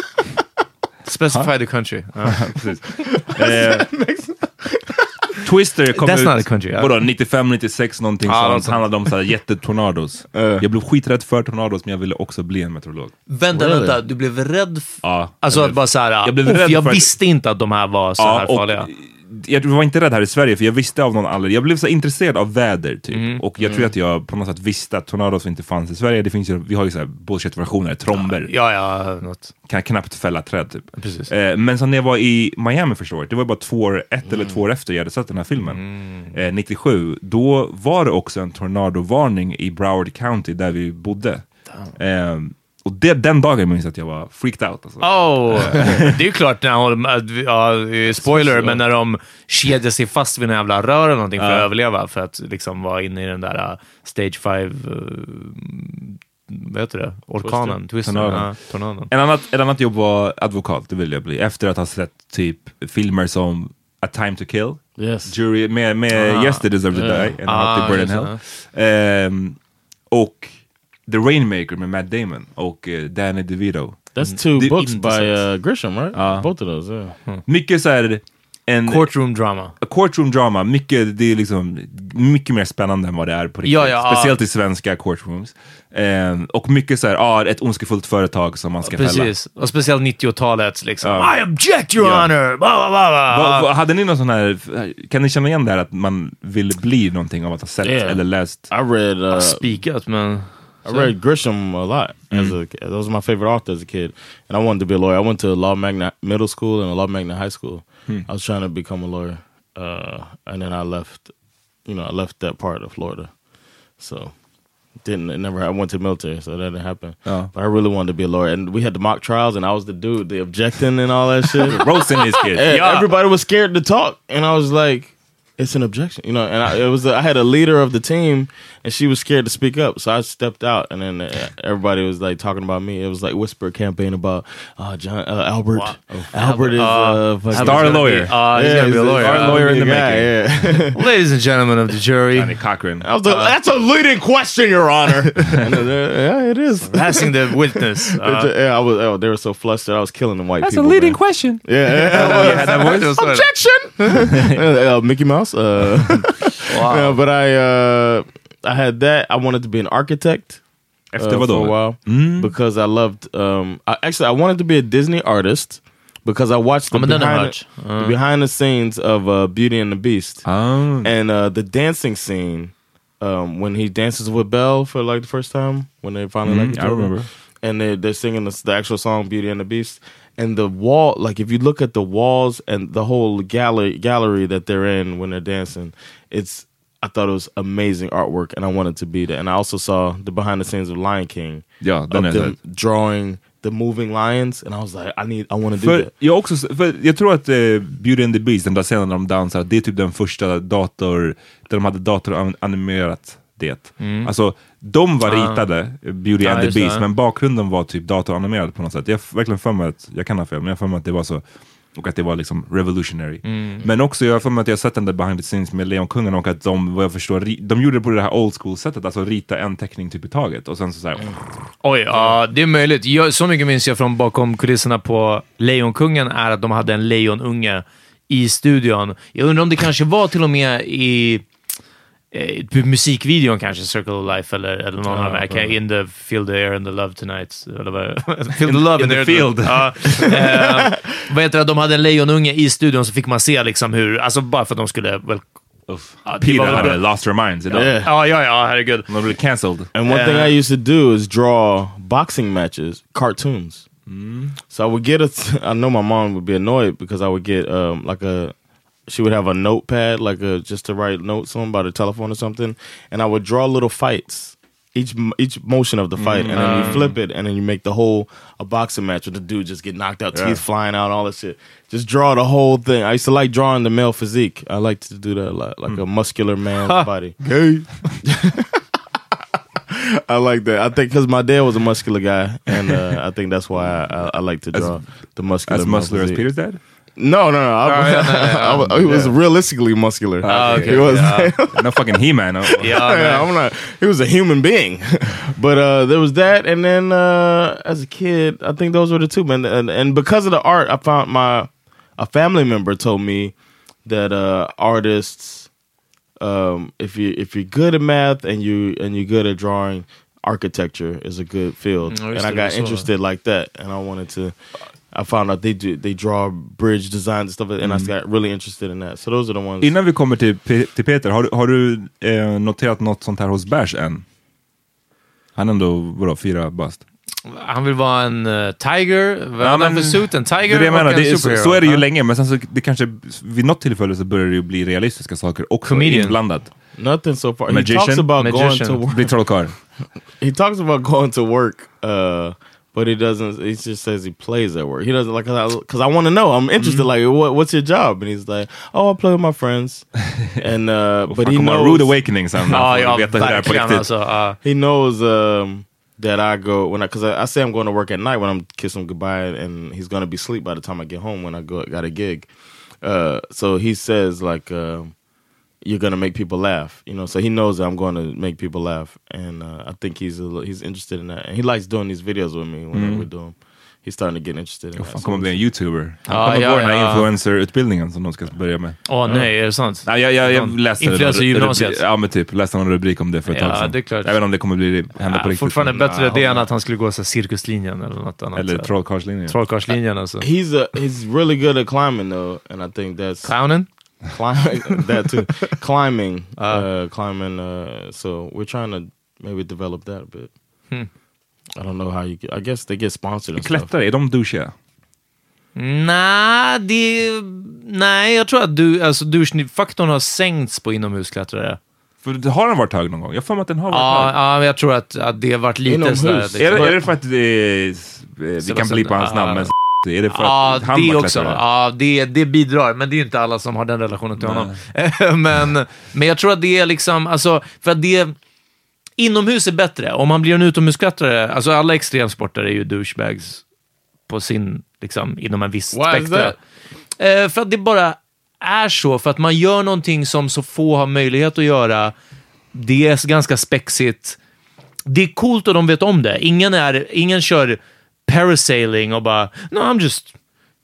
Specify the country. [laughs] Ja. Precis. [laughs] Eh, [laughs] Twister kom That's ut, not a country, ja. vadå, 95, 96 någonting Ja, sånt. handlade om så här jättetornados. Jag blev skiträdd för tornados, men jag ville också bli en meteorolog. Vänta, Really? vänta. Du blev rädd? Ja, Alltså jag att blev- bara såhär, jag jag, blev rädd jag för att- visste inte att de här var så här och farliga. Jag var inte rädd här i Sverige, för jag visste av någon anledning. Jag blev så intresserad av väder, typ. Mm. Och jag tror att jag på något sätt visste att tornados inte fanns i Sverige. Det finns ju, vi har ju så här bullshit-versioner, tromber. Ja, ja, något. Kan knappt fälla träd, typ. Precis. Eh, men så när jag var i Miami första året, det var bara två år, ett eller Mm. två år efter jag hade sett den här filmen, eh, 97, då var det också en tornadovarning i Broward County där vi bodde. Eh, och det, den dagen minns jag att jag var freaked out. Alltså. Oh, [laughs] det är ju klart när de, vi- ja, spoiler, men när de kedjar sig fast vid en jävla rör eller någonting för att överleva, för att liksom vara inne i den där uh, stage 5, uh, vad heter det? Orkanen, twisten, ja, tornadon. En annat, ett annat jobb var advokat, det ville jag bli. Efter att ha sett typ filmer som A Time To Kill, Yes. Jury, med, med Ah. Yes They Deserve To. Die, and Ah, How They Burn just Hell. Ehm, och The Rainmaker med Matt Damon och eh, Danny DeVito. That's two Det- books by uh, Grisham, right? Uh, Both of those, yeah. Mycket så här, en Courtroom drama. a courtroom drama, mycket, det är liksom mycket mer spännande än vad det är på riktigt. Ja, ja, Speciellt i svenska courtrooms. Ehm, och mycket så här, ja, ett ondskefullt företag som man ska fälla. Precis, och speciellt 90-talets liksom. Ja. I object your Ja. honor! Blah, blah, blah, blah. Va, va, hade ni någon sån här, kan ni känna igen det här att man ville bli någonting av att ha sett Yeah. eller läst? I read uh, Spikat, men... I read Grisham a lot as a kid. Those are my favorite authors as a kid. And I wanted to be a lawyer. I went to Law Magna Middle School and a Law Magna High School. I was trying to become a lawyer. Uh, and then I left, you know, I left that part of Florida. So didn't it never I went to the military, so that didn't happen. Oh. But I really wanted to be a lawyer. And we had the mock trials and I was the dude, the objecting and all that shit. [laughs] Roasting these kids. Yeah. Everybody was scared to talk. And I was like, it's an objection, you know. And I, it was I had a leader of the team, and she was scared to speak up, so I stepped out, and then uh, everybody was like talking about me. It was like whisper campaign about uh, John uh, Albert. Albert is uh, fucking- Star lawyer. Uh, he's Yeah, gonna be a lawyer. Star lawyer in the guy, making. Yeah. [laughs] Ladies and gentlemen of the jury, Johnny Cochran. I was like, that's a leading question, Your Honor. [laughs] And, uh, yeah, it is. passing the witness. [laughs] Uh, yeah, I was. Oh, they were so flustered. I was killing the white That's people. A leading man. question. Yeah, yeah, that voice? objection. uh, Mickey Mouse. Uh, [laughs] yeah, but I, uh, I had that. I wanted to be an architect. uh, for a while because I loved. Um, I, actually, I wanted to be a Disney artist because I watched the, men den har behind, hört. the behind the scenes of uh, Beauty and the Beast Ah. and uh, the dancing scene um, when he dances with Belle for like the first time when they finally like I remember. and they're, they're singing the, the actual song Beauty and the Beast and the wall like if you look at the walls and the whole gallery gallery that they're in when they're dancing it's I thought it was amazing artwork and I wanted to be there. And I also saw the behind the scenes of Lion King. Ja, den of är them drawing the moving lions and I was like I need I want to do that. jag, också, för jag tror att eh, Beauty and the Beast, den där scenen när de dansar, det är typ den första dator, där de hade datoranimerat det. Alltså, de var ritade, eh, Beauty Ja, and the Beast, men bakgrunden var typ datoranimerad på något sätt. Jag verkligen för mig att, jag kan ha fel, men jag för mig att det var så. Och att det var liksom revolutionary. Men också, jag har för mig att jag sett den där behind the scenes med Lejonkungen och att de, vad jag förstår, de gjorde det på det här old school sättet, alltså rita en teckning typ i taget och sen så, så här, Oj, ja, det är möjligt. Jag, så mycket minns jag från bakom kulisserna på Lejonkungen är att de hade en lejonunge i studion. Jag undrar om det kanske var till och med i eh, musikvideon kanske, Circle of Life eller, eller någon av de här. Kan- In the Feel the air and the love tonight. Eller vad [laughs] the love in the air- field. Ja. [laughs] Eh, vad heter det? De hade en lejonunge i studion så fick man se liksom hur, alltså bara för att de skulle väl... Ja, Peter var väl hade bra. lost their minds idag. Yeah. Ja, ja, ja, herregud. De blev cancelled. And one thing Yeah. I used to do is draw boxing matches, cartoons. So I would get a. [laughs] I know my mom would be annoyed because I would get um, like a. She would have a notepad, like a just to write notes on by the telephone or something, and I would draw little fights. Each each motion of the fight, and then you flip it, and then you make the whole a boxing match with the dude just get knocked out, teeth flying out, all that shit. Just draw the whole thing. I used to like drawing the male physique. I like to do that a lot, like a muscular man's [laughs] body. Gay. [laughs] I like that. I think because my dad was a muscular guy, and uh, I think that's why I, I, I like to draw the muscular. As muscular as. Peter's dad? No, no, no. I, Oh, yeah, no, no, [laughs] I was- he was realistically muscular. Ah, okay. He was. [laughs] No fucking He-Man. Ja, [laughs] yeah. I'm not. He was a human being, but uh, there was that, and then uh, as a kid, I think those were the two. Man, and, and because of the art, I found my a family member told me that uh, artists, um, if you if you're good at math and you and you're good at drawing, architecture is a good field. Mm, and I got interested like that, and I wanted to. I found out they do they draw bridge designs and stuff, and I got really interested in that. So those are the ones. Innan vi kommer till, Pe- till Peter, har, du- har du eh, noterat något sånt här hos Bash än? Han är ändå, vadå, fyra bast? Han vill vara en uh, tiger. Vad Ja, men- för suit? En Det är tiger det jag menar, en det är, så, så är det ju Ja. länge, men sen så det kanske, vid något tillfälle så börjar det ju bli realistiska saker också Comedian. inblandat. Nothing so far. Magician? He talks about going Magician. to work. Bli trollkarl. [laughs] He talks about going to work, uh, but he doesn't. He just says he plays at work. He doesn't like because I, want to know. I'm interested. Mm-hmm. Like, what, what's your job? And he's like, oh, I play with my friends. [laughs] And uh, but he knows. rude awakening sen. Ja, när ja, han får veta hur det verkligen alltså. ja. He knows um, that I go when I because I, I say I'm going to work at night when I'm kissing him goodbye, and he's going to be asleep by the time I get home when I go got a gig. Uh, so he says like. um you're gonna make people laugh, you know. So he knows that I'm going to make people laugh, and uh, I think he's a, he's interested in that, and he likes doing these videos with me when we do them. He's starting to get interested in Han that. kommer bli en youtuber. Han Ja, kommer ja, gå den här ja. influencer-utbildningen som de ska börja med. Åh nej, är det sant? Ja, jag, jag, jag läste influencer i en gymnasiet. rubrik- Ja men typ, läste någon rubrik om det för ett Ja, tag sedan. det är klart. Jag vet inte om det kommer bli, hända på Ja, riktigt. fortfarande men- bättre det än att han skulle gå så här, cirkuslinjen eller något annat. Eller trollkarlslinjen. Trollkarlslinjen alltså. He's a he's really good at climbing though, and I think that's Clownen? Climbing [laughs] that too. climbing, [laughs] uh, climbing. Uh, so we're trying to maybe develop that a bit. Hmm. I don't know how you. Get, I guess they get sponsored and stuff. Klättrare, är de douchiga? Nej, det... Nej, jag tror att du, alltså, douche-faktorn har sänkts på inomhusklättrare. För det har den varit hög någon gång? Jag har att den har varit Ja, hög. ja, men jag tror att, att det har varit lite Inomhus. sådär... Är det, är det för att det, vi kan blipa hans ah, namn, Är det för Ja, att han det var också. klättrare? Ja, det, det bidrar, men det är ju inte alla som har den relationen till honom. [laughs] men, men jag tror att det är liksom, alltså, för att det... Inomhus är bättre. Om man blir en utomhusklättrare, alltså alla extremsportare är ju douchebags på sin, liksom, inom en viss Why spektra. Eh, för att det bara är så, för att man gör någonting som så få har möjlighet att göra. Det är ganska spexigt. Det är coolt och de vet om det. Ingen, är, ingen kör parasailing och bara, no I'm just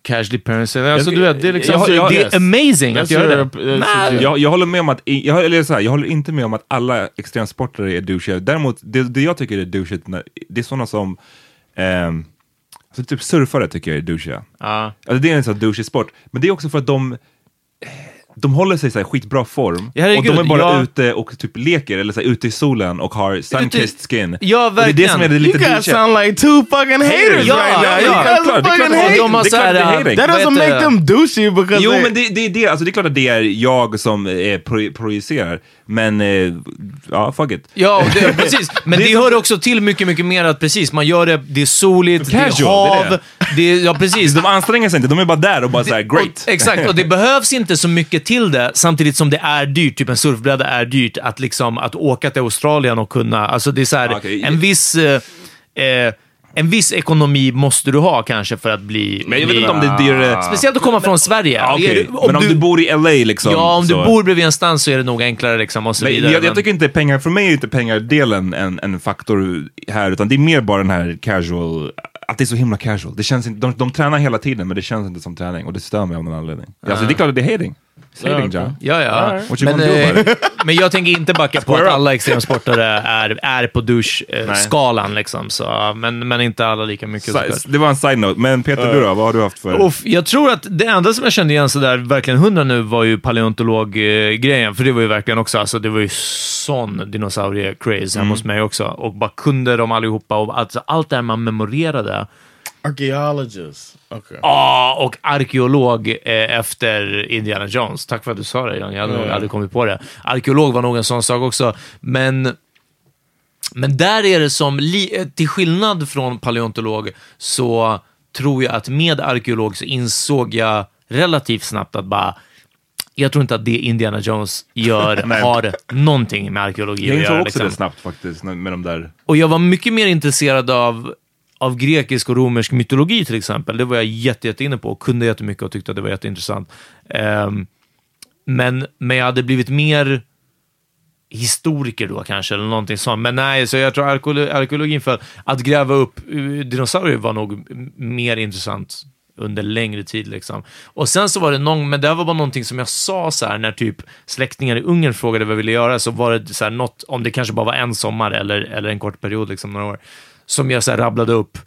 casually parasailing. Alltså, Jag- du vet, det är, liksom, jag- jag- det är amazing att göra det. Jag, jag håller med om att, jag, eller så här, jag håller inte med om att alla extremsportare är douchiga. Däremot, det, det jag tycker är douchigt, det är sådana som, ehm, alltså typ surfare tycker jag är douchiga. Ja. Alltså det är en sån douchig sport, men det är också för att de de håller sig i skitbra form Ja, och de är bara ja. ute och typ leker eller så här, ute i solen och har sun-kissed skin. Ja, Och det är det verkligen. som är det You lite guys douchiga. sound like two fucking haters Ja, right now. ja, You ja. guys Det är klart, det är klart det är klart det är äh. That doesn't make det? them douchey because Jo, they, men det, det, det, alltså, det är klart att det är jag som eh, pro, projicerar, men eh, ja, fuck it. Ja, det, precis. Men det, hör också till mycket, mycket mer att precis, man gör det, det är soligt, Casual, det är hav, det är det är, ja precis. De anstränger sig inte, de är bara där och bara såhär, great. Och, exakt, och det behövs inte så mycket till det, samtidigt som det är dyrt, typ en surfbräda är dyrt, att liksom att åka till Australien och kunna, alltså det är så här, Okej. en viss... Eh, eh, en viss ekonomi måste du ha kanske för att bli... Men jag vet bli, inte om det är dyrare. Speciellt att komma från Sverige. Du- om Men om du, bor i LA liksom. Ja, om så. du bor bredvid en stans så är det nog enklare liksom och så Men vidare. jag, jag men- tycker inte pengar, för mig är inte pengar-delen en, en faktor här, utan det är mer bara den här casual, att det är så himla casual. Det känns inte, de, de tränar hela tiden, men det känns inte som träning och det stör mig av någon anledning. Alltså, det är klart att det är hating. Hating, John. Ja, ja. What you Men, gonna do about it? men jag tänker inte backa på att alla extremsportare är, är på douche-skalan. liksom, så, men, men inte alla lika mycket. Så- Det var en side-note, men Peter, du då? Vad har du haft för... Uff, jag tror att det enda som jag kände igen sådär verkligen hundra nu var ju paleontolog-grejen, för det var ju verkligen också, alltså det var ju sån dinosaurie-craze hemma hos mig också. Och bara kunde de allihopa och alltså, allt det här man memorerade. Archaeologists. Okay. Ja, och arkeolog eh, efter Indiana Jones. Tack för att du sa det, Jan. Jag hade nog aldrig kommit på det. Arkeolog var nog en sån sak också, men men där är det som, eh, till skillnad från paleontolog, så tror jag att med arkeolog så insåg jag relativt snabbt att bara, jag tror inte att det Indiana Jones gör [laughs] har någonting med arkeologi Jag att insåg göra. också liksom. det snabbt faktiskt, med de där... Och jag var mycket mer intresserad av, av grekisk och romersk mytologi till exempel. Det var jag jätte, jätte inne på och kunde jättemycket och tyckte att det var jätteintressant. Um, men, men jag hade blivit mer historiker då kanske, eller någonting sånt. Men nej, så jag tror arkeologin för att gräva upp eh, dinosaurier var nog mer intressant under längre tid. Liksom. Och sen så var det någon, men det var bara någonting som jag sa så här när typ släktingar i Ungern frågade vad jag ville göra, så var det så här något, om det kanske bara var en sommar eller, eller en kort period, liksom några år, som jag så rabblade upp.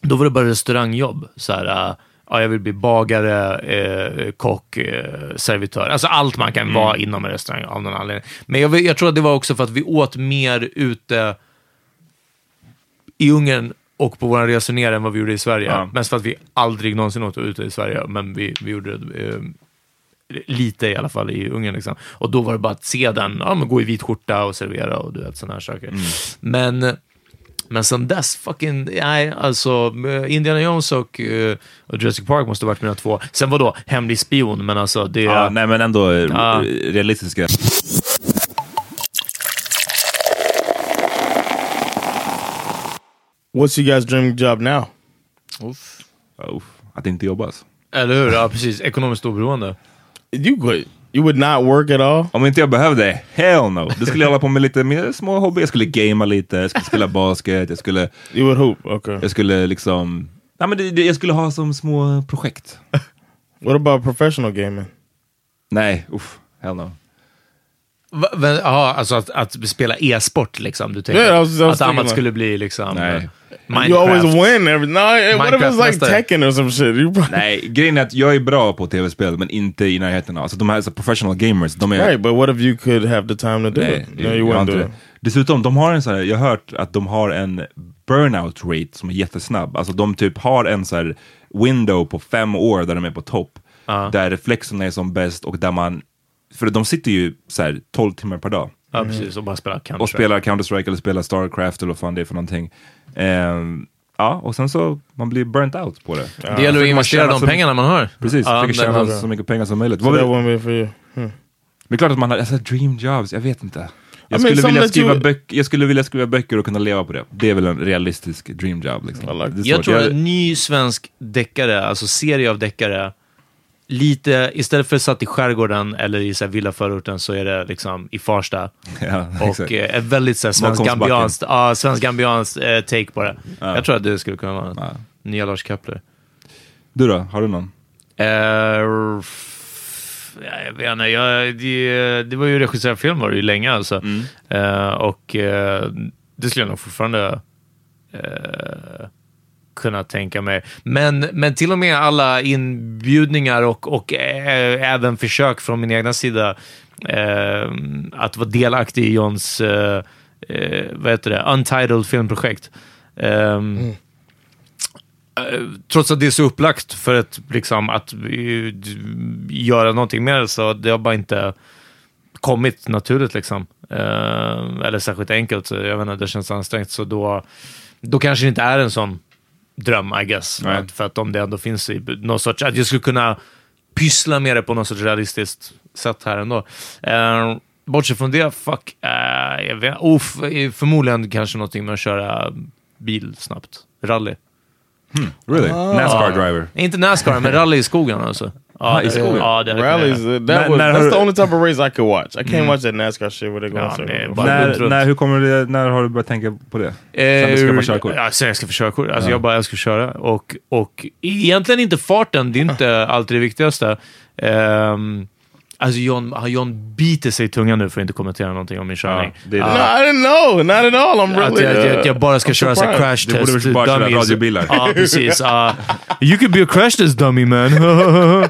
Då var det bara restaurangjobb. Så här, äh, ja, jag vill bli bagare, eh, kock, eh, servitör. Alltså allt man kan vara inom en restaurang av någon anledning. Men jag, jag tror att det var också för att vi åt mer ute i Ungern och på våra resor ner än vad vi gjorde i Sverige. Ja. Mest för att vi aldrig någonsin åt ute i Sverige, men vi, vi gjorde det eh, lite i alla fall i Ungern. Liksom. Och då var det bara att se den, ja, men gå i vit skjorta och servera och du vet sådana här saker. Men men sen dess, fucking, nej, alltså eh, Indiana Jones och, eh, och Jurassic Park måste ha varit mina två. Sen var då Hemlig spion, men alltså det... Ja, nej men ändå eh, Ja. realistiska. What's you guys' dream job now? Uff. Oh, att inte jobba alltså. Eller hur? Ja, precis. Ekonomiskt oberoende. You would you would not work at all? Om inte jag behövde, hell no. Då skulle jag hålla på med lite mer små hobby. Jag skulle gamea lite, jag skulle spela basket, jag skulle, You would hoop. Okay. jag skulle liksom... Nej, men det, det, jag skulle ha som små projekt. [laughs] What about professional gaming? Nej, uff, hell no. Va, men, aha, alltså att, att spela e-sport liksom, du tänker? Yeah, I was- I was att Amat like- skulle bli liksom... Nej. eh, You always Minecraft. win every. No, what if it's like. Tekken or some shit? You probably, Nej, grejen är att jag är bra på tv-spel, men inte i närheten av. Alltså de här så professional gamers, de är... right, but what if you could have the time to do Nej, it? No, jag you har wouldn't inte do it. Dessutom, de har en sån här, jag har hört att de har en burnout rate som är jättesnabb. Alltså de typ har en så här window på fem år där de är på topp. Där reflexerna är som bäst och där man, för de sitter ju så här 12 timmar per dag. Ja, precis. Och bara spela Counter-Strike. Och spelar Counter-Strike eller spelar Starcraft eller vad fan det är för någonting. Ehm, Ja, och sen så man blir burnt out på det. Det gäller att investera de pengarna man har. Precis, Ja, försöker det- tjäna så mycket pengar som möjligt. So you. Hmm. Det är klart att man har alltså, dream jobs, jag vet inte. I Jag mean, skulle, some vilja that skriva you- böcker, jag skulle vilja skriva böcker och kunna leva på det. Det är väl en realistisk dream job. Liksom. I like Det Jag tror en ny svensk deckare, alltså serie av deckare, lite, istället för satt i skärgården eller i så här villaförorten så är det liksom i Farsta. [laughs] ja, Och eh, ett väldigt så här, svensk eh, take på det. Ja. Jag tror att det skulle kunna vara Ja. nya Lars Kepler. Du då, har du någon? Eh, jag vet inte, jag, det, det var ju regisserad film var det ju länge alltså. Eh, och eh, det skulle jag nog fortfarande eh, kunna tänka mig. Men, men till och med alla inbjudningar och, och eh, även försök från min egna sida eh, att vara delaktig i Johns eh, vad heter det? Untitled filmprojekt. Ehm, eh, trots att det är så upplagt för ett, liksom, att göra någonting det, så det har bara inte kommit naturligt. Liksom. Eh, eller särskilt enkelt. Så Jag vet inte, det känns ansträngt. Så då, då kanske det inte är en sån dröm, I guess. Nej. Att, för att om det ändå finns i någon sorts... Att jag skulle kunna pyssla med det på något sorts realistiskt sätt här ändå. Uh, bortsett från det, fuck. Uh, jag vet, oh, förmodligen kanske någonting med att köra bil snabbt. Rally. Really? Nascar driver? Inte Nascar, men rally i skogen alltså. Ja, i skogen? Ja, det Rallies, uh, that När- was, när that's the only type of race I could watch. I can't watch that NASCAR shit where they go Ja, det När, hur kommer det, när har du börjat tänka på det? Sen du skaffade körkort? Ja, sen jag ska få körkort. Alltså Ja. jag bara älskar att köra. Och, och egentligen inte farten, det är inte [clears throat] alltid det viktigaste. Um, alltså John, har John biter sig i tungan nu för att inte kommentera någonting om min körning. Ja, det det. No, I didn't know. Not at all. I'm Att really. jag, jag, uh, jag bara ska I'm köra så surprised. crash Du borde test väl bara köra radiobilar. Ja, [laughs] precis. Uh, you could be a crash test dummy man. [laughs] uh,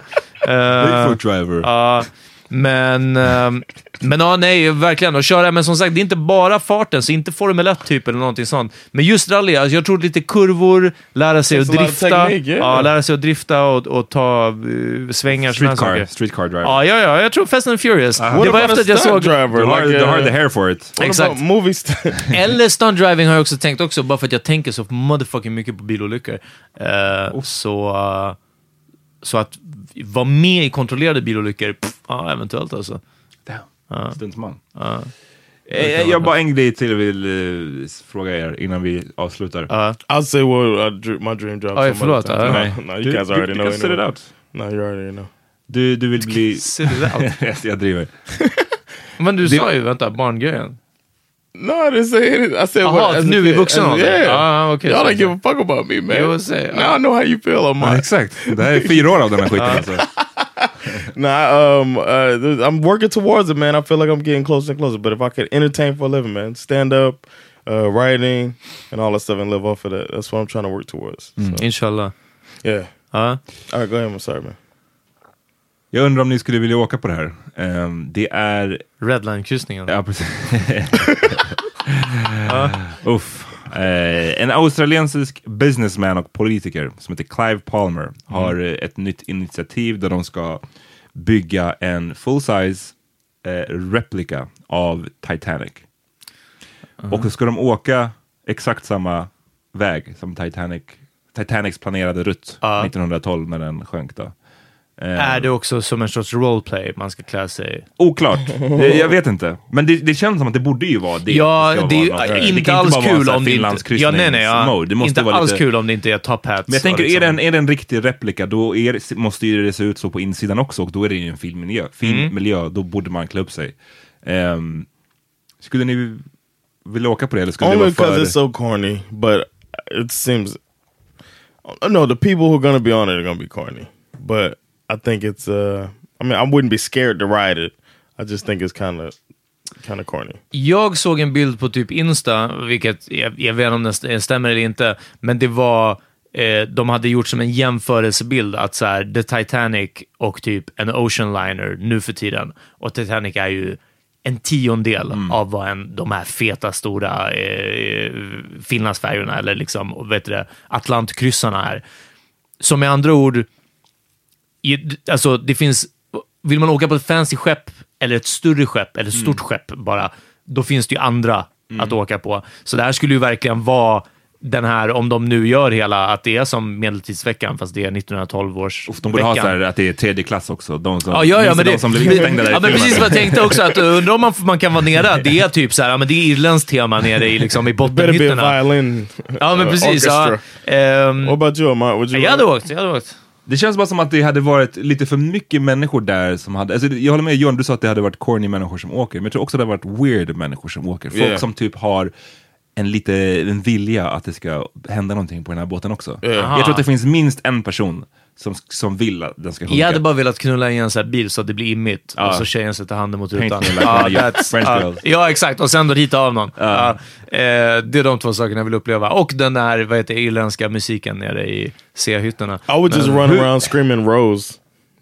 Bigfoot driver. Ja, men, ehm, men ja, nej, verkligen. Att köra, men som sagt, det är inte bara farten, så inte Formel 1 typ eller någonting sånt. Men just rally, alltså, jag tror lite kurvor, lära sig att drifta, technique, yeah. ja, lära sig att drifta och, och ta uh, svängar. Streetcar, streetcar driver. Ja, ja, ja, jag tror Fast and Furious. What Det var efter att jag såg... driver? Du har, like, du har uh, the hair for it. Exakt. about movie st- [laughs] Eller stunt driving har jag också tänkt också, bara för att jag tänker så motherfucking mycket på bilolyckor. Eh, så, eh, så att vara med i kontrollerade bilolyckor, pff, ja, eventuellt alltså. Stuntsman. Eh, Jag har bara en grej till jag vill eh, fråga er innan vi avslutar. Ja. I'll say what dr- my dream job. Oh, other förlåt, uh, Nej. No, you Du- guys du- already du know. kan set it out. No, you already know. Du, du vill bli... Sit it out. [laughs] jag driver. Men du Det- sa ju, vänta, barngrejen. No, I didn't say anything. I said Jaha, what, as a nu i vuxen as- ålder. Yeah. Ah, okej, Y'all så- don't give a fuck about me, man. Jo, säg, Now I know how you feel on Ja, exakt. Det här är fyra år av den här skiten alltså. [laughs] Nah, um, uh, I'm working towards it, man. I feel like I'm getting closer and closer. But if I could entertain for a living, man, stand up, uh, writing, and all that stuff, and live off of that, that's what I'm trying to work towards. So, Inshallah. yeah. Ja. All right, go ahead. I'm sorry, man. Jag undrar om ni skulle vilja åka på det här. Ehm, det är... Redline-kryssningen. Ja, precis. [laughs] [laughs] Uff. Eh, en australiensisk businessman och politiker som heter Clive Palmer har eh, ett nytt initiativ där de ska bygga en full-size eh, replika av Titanic. Och så ska de åka exakt samma väg som Titanic, Titanics planerade rutt Ja. 1912 när den sjönk. Då. Eh, Är det också som en sorts roleplay man ska klä sig Oklart. [laughs] Eh, Jag vet inte. Men det, det känns som att det borde ju vara det. Ja, det är vara Det inte alls kul om det inte... Ja, nej, nej. Ja, Finlandskryssnings-mode. Det måste inte vara alls lite... kul om det inte är top hats. Men jag tänker, och är, det liksom- en, är det en riktig replika, då är det, måste ju det se ut så på insidan också, och då är det ju en filmmiljö. Filmmiljö, då borde man klä upp sig. Ehm, skulle ni vilja åka på det, eller skulle Only det vara för... it's so corny, but it seems. No, the people who are to be on it are to be corny, but I think it's. uh I mean, I wouldn't be scared to ride it. I just think it's kind of, kind of corny. Jag såg en bild på typ Insta, vilket jag, jag vet inte om den stämmer eller inte, men det var eh, de hade gjort som en jämförelsebild att så här, The Titanic och typ en Ocean Liner nu för tiden. Och Titanic är ju en tiondel av vad en, de här feta stora eh, Finlandsfärjorna eller liksom, vet du det, Atlantkryssarna är. Så med andra ord, alltså det finns, vill man åka på ett fancy skepp eller ett större skepp eller ett stort skepp bara, då finns det ju andra att åka på. Så det här skulle ju verkligen vara den här, om de nu gör hela, att det är som medeltidsveckan fast det är 1912 års Uff, De borde ha veckan. så här att det är tredje klass också. De som, Ja, ja, ja, men de det, som blev instängda där ja, men precis vad jag tänkte också, att undrar om man, man kan vara nere, det är typ så här, ja, men det är irländskt tema nere i, liksom, i Better be a bottenhytterna. violin Ja, men precis. Ja. orchestra. Ehm, What about you? Would you jag hade åkt, jag hade åkt. Det känns bara som att det hade varit lite för mycket människor där som hade, alltså jag håller med John, du sa att det hade varit corny människor som åker, men jag tror också det hade varit weird människor som åker. Folk Yeah. som typ har en lite en vilja att det ska hända någonting på den här båten också. Yeah. Jag tror att det finns minst en person som, som vill att den ska sjunka. Jag hade bara velat knulla i en sån här bil så att det blir immigt Ja. och så tjejen sätter handen mot rutan. like that's- French ja, exakt. Och sen då rita av någon. Ja, eh, det är de två sakerna jag vill uppleva. Och den där, vad heter det, irländska musiken nere i C-hytterna. I would just Men- run around screaming Rose.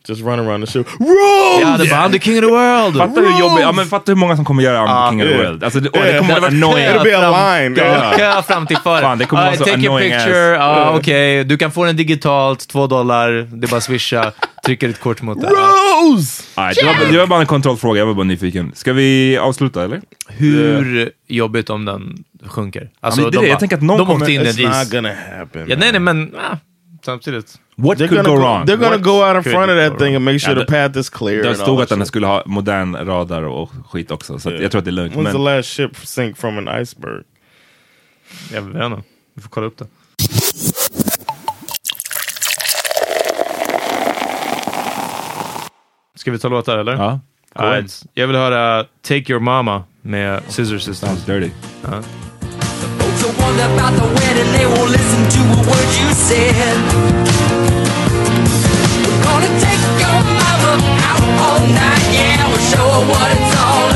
Just run around the show. Rose! Jag hade bara, I'm the king of the world! Fatta hur jobbigt, ja men fatta hur många som kommer göra I'm King of the. World. Alltså det, och det kommer Det vara annoying. It'll be a line. Kö, fram till före. Fan, det kommer vara så take a annoying picture, ja okej, du kan få den digitalt, två dollar, det är bara swisha, trycker ditt kort mot det. Rose! Nej, det, var, det var bara en kontrollfråga, jag var bara nyfiken. Ska vi avsluta eller? Hur jobbigt om den sjunker? Alltså, men det är de det, jag tänker att någon de kommer- åkte in i en It's not is. gonna happen. Ja, nej, nej, men ah, samtidigt. What They're could gonna, go wrong? they're gonna What go out in could front of go that thing and make sure Ja, the path is clear. Det and all stod that att den shit. skulle ha modern radar och skit också, så att jag tror att det är lugnt. When's Men, the last ship sink from an iceberg? Jag vet inte. Vi får kolla upp det. Ska vi ta låtar eller? ja, All right. Jag vill höra Take Your Mama med Scissor Sisters. sounds dirty. Folks will wonder about the wedding, they won't listen to a word you said. We're gonna take your mama out all night, yeah, we'll show her what it's all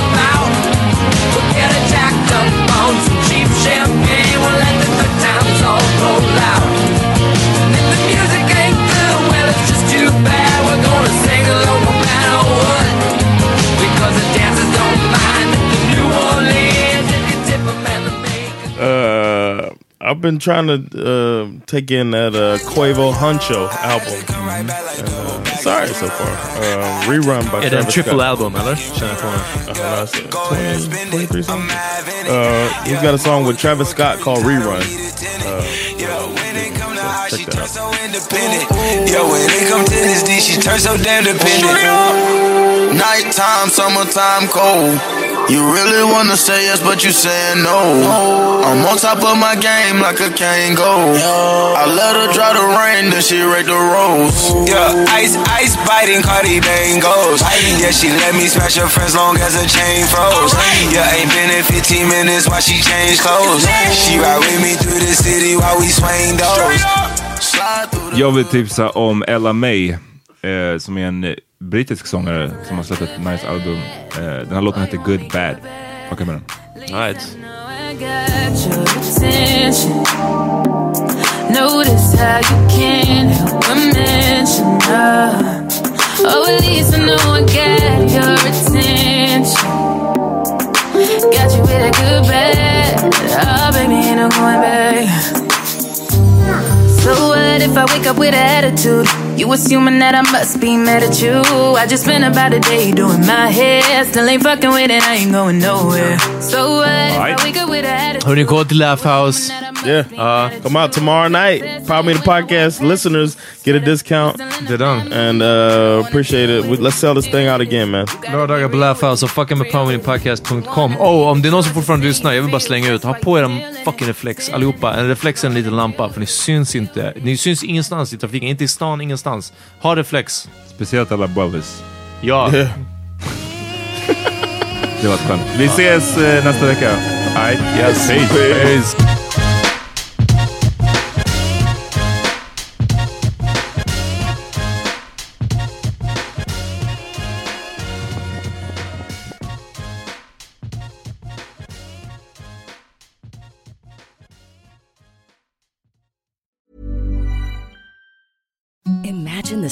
been trying to uh, take in that uh, Quavo Huncho album. And, uh, it's alright so far. Uh, rerun by Är det en Travis triple Scott. album eller? Känner på. Uh, that's it. 20, 23 something. Uh, he's got a song with Travis Scott called Rerun. Uh, so check that out. so independent. Yo, when it come to this D, she turns so damn dependent. Nighttime, summertime, cold. You really wanna say yes, but you saying no. I'm on top of my game like a Kango. I let her dry the rain, then she rake the rose. Yeah, ice, ice biting Cardi bangos. Yeah, she let me smash her friends long as her chain froze. Yeah, ain't been in 15 minutes while she changed clothes. She ride with me through the city while we swing those. Slide through the Jag vill tipsa om Ella May, eh, som är en eh, brittisk sångare som har släppt ett nice album. Eh, den här låten heter Good Bad. Fucka med den. Right. I got your attention. Notice how you can't help but mention her. Oh, at least I know I got your attention. Got you with a good bed. Oh, baby, ain't no going back. So what if I wake up with an attitude? You assuming that I must be mad at you. I just spent about a day doing my hair. Still ain't fucking with it, I ain't going nowhere. So what if I Alright. wake up with an attitude? Hörni, gå till Laugh House. Yeah, uh, come out tomorrow night. Power Me the Podcast listeners get a discount Det är den. and uh, appreciate it. We, let's sell this thing out again, man. Lördagar på Laugh House och fucka med powermedia.podcast.com. Oh, om det är någon som fortfarande lyssnar, jag vill bara slänga ut. Ha på er en fucking reflex allihopa. En reflex är en liten lampa, för ni syns inte. Ni syns ingenstans i trafiken. Inte i stan, ingenstans. Ha reflex. Speciellt alla brothers. Ja. Yeah. [laughs] Det var skönt. Vi ses eh, nästa vecka. Alright, yes. Peace. Peace.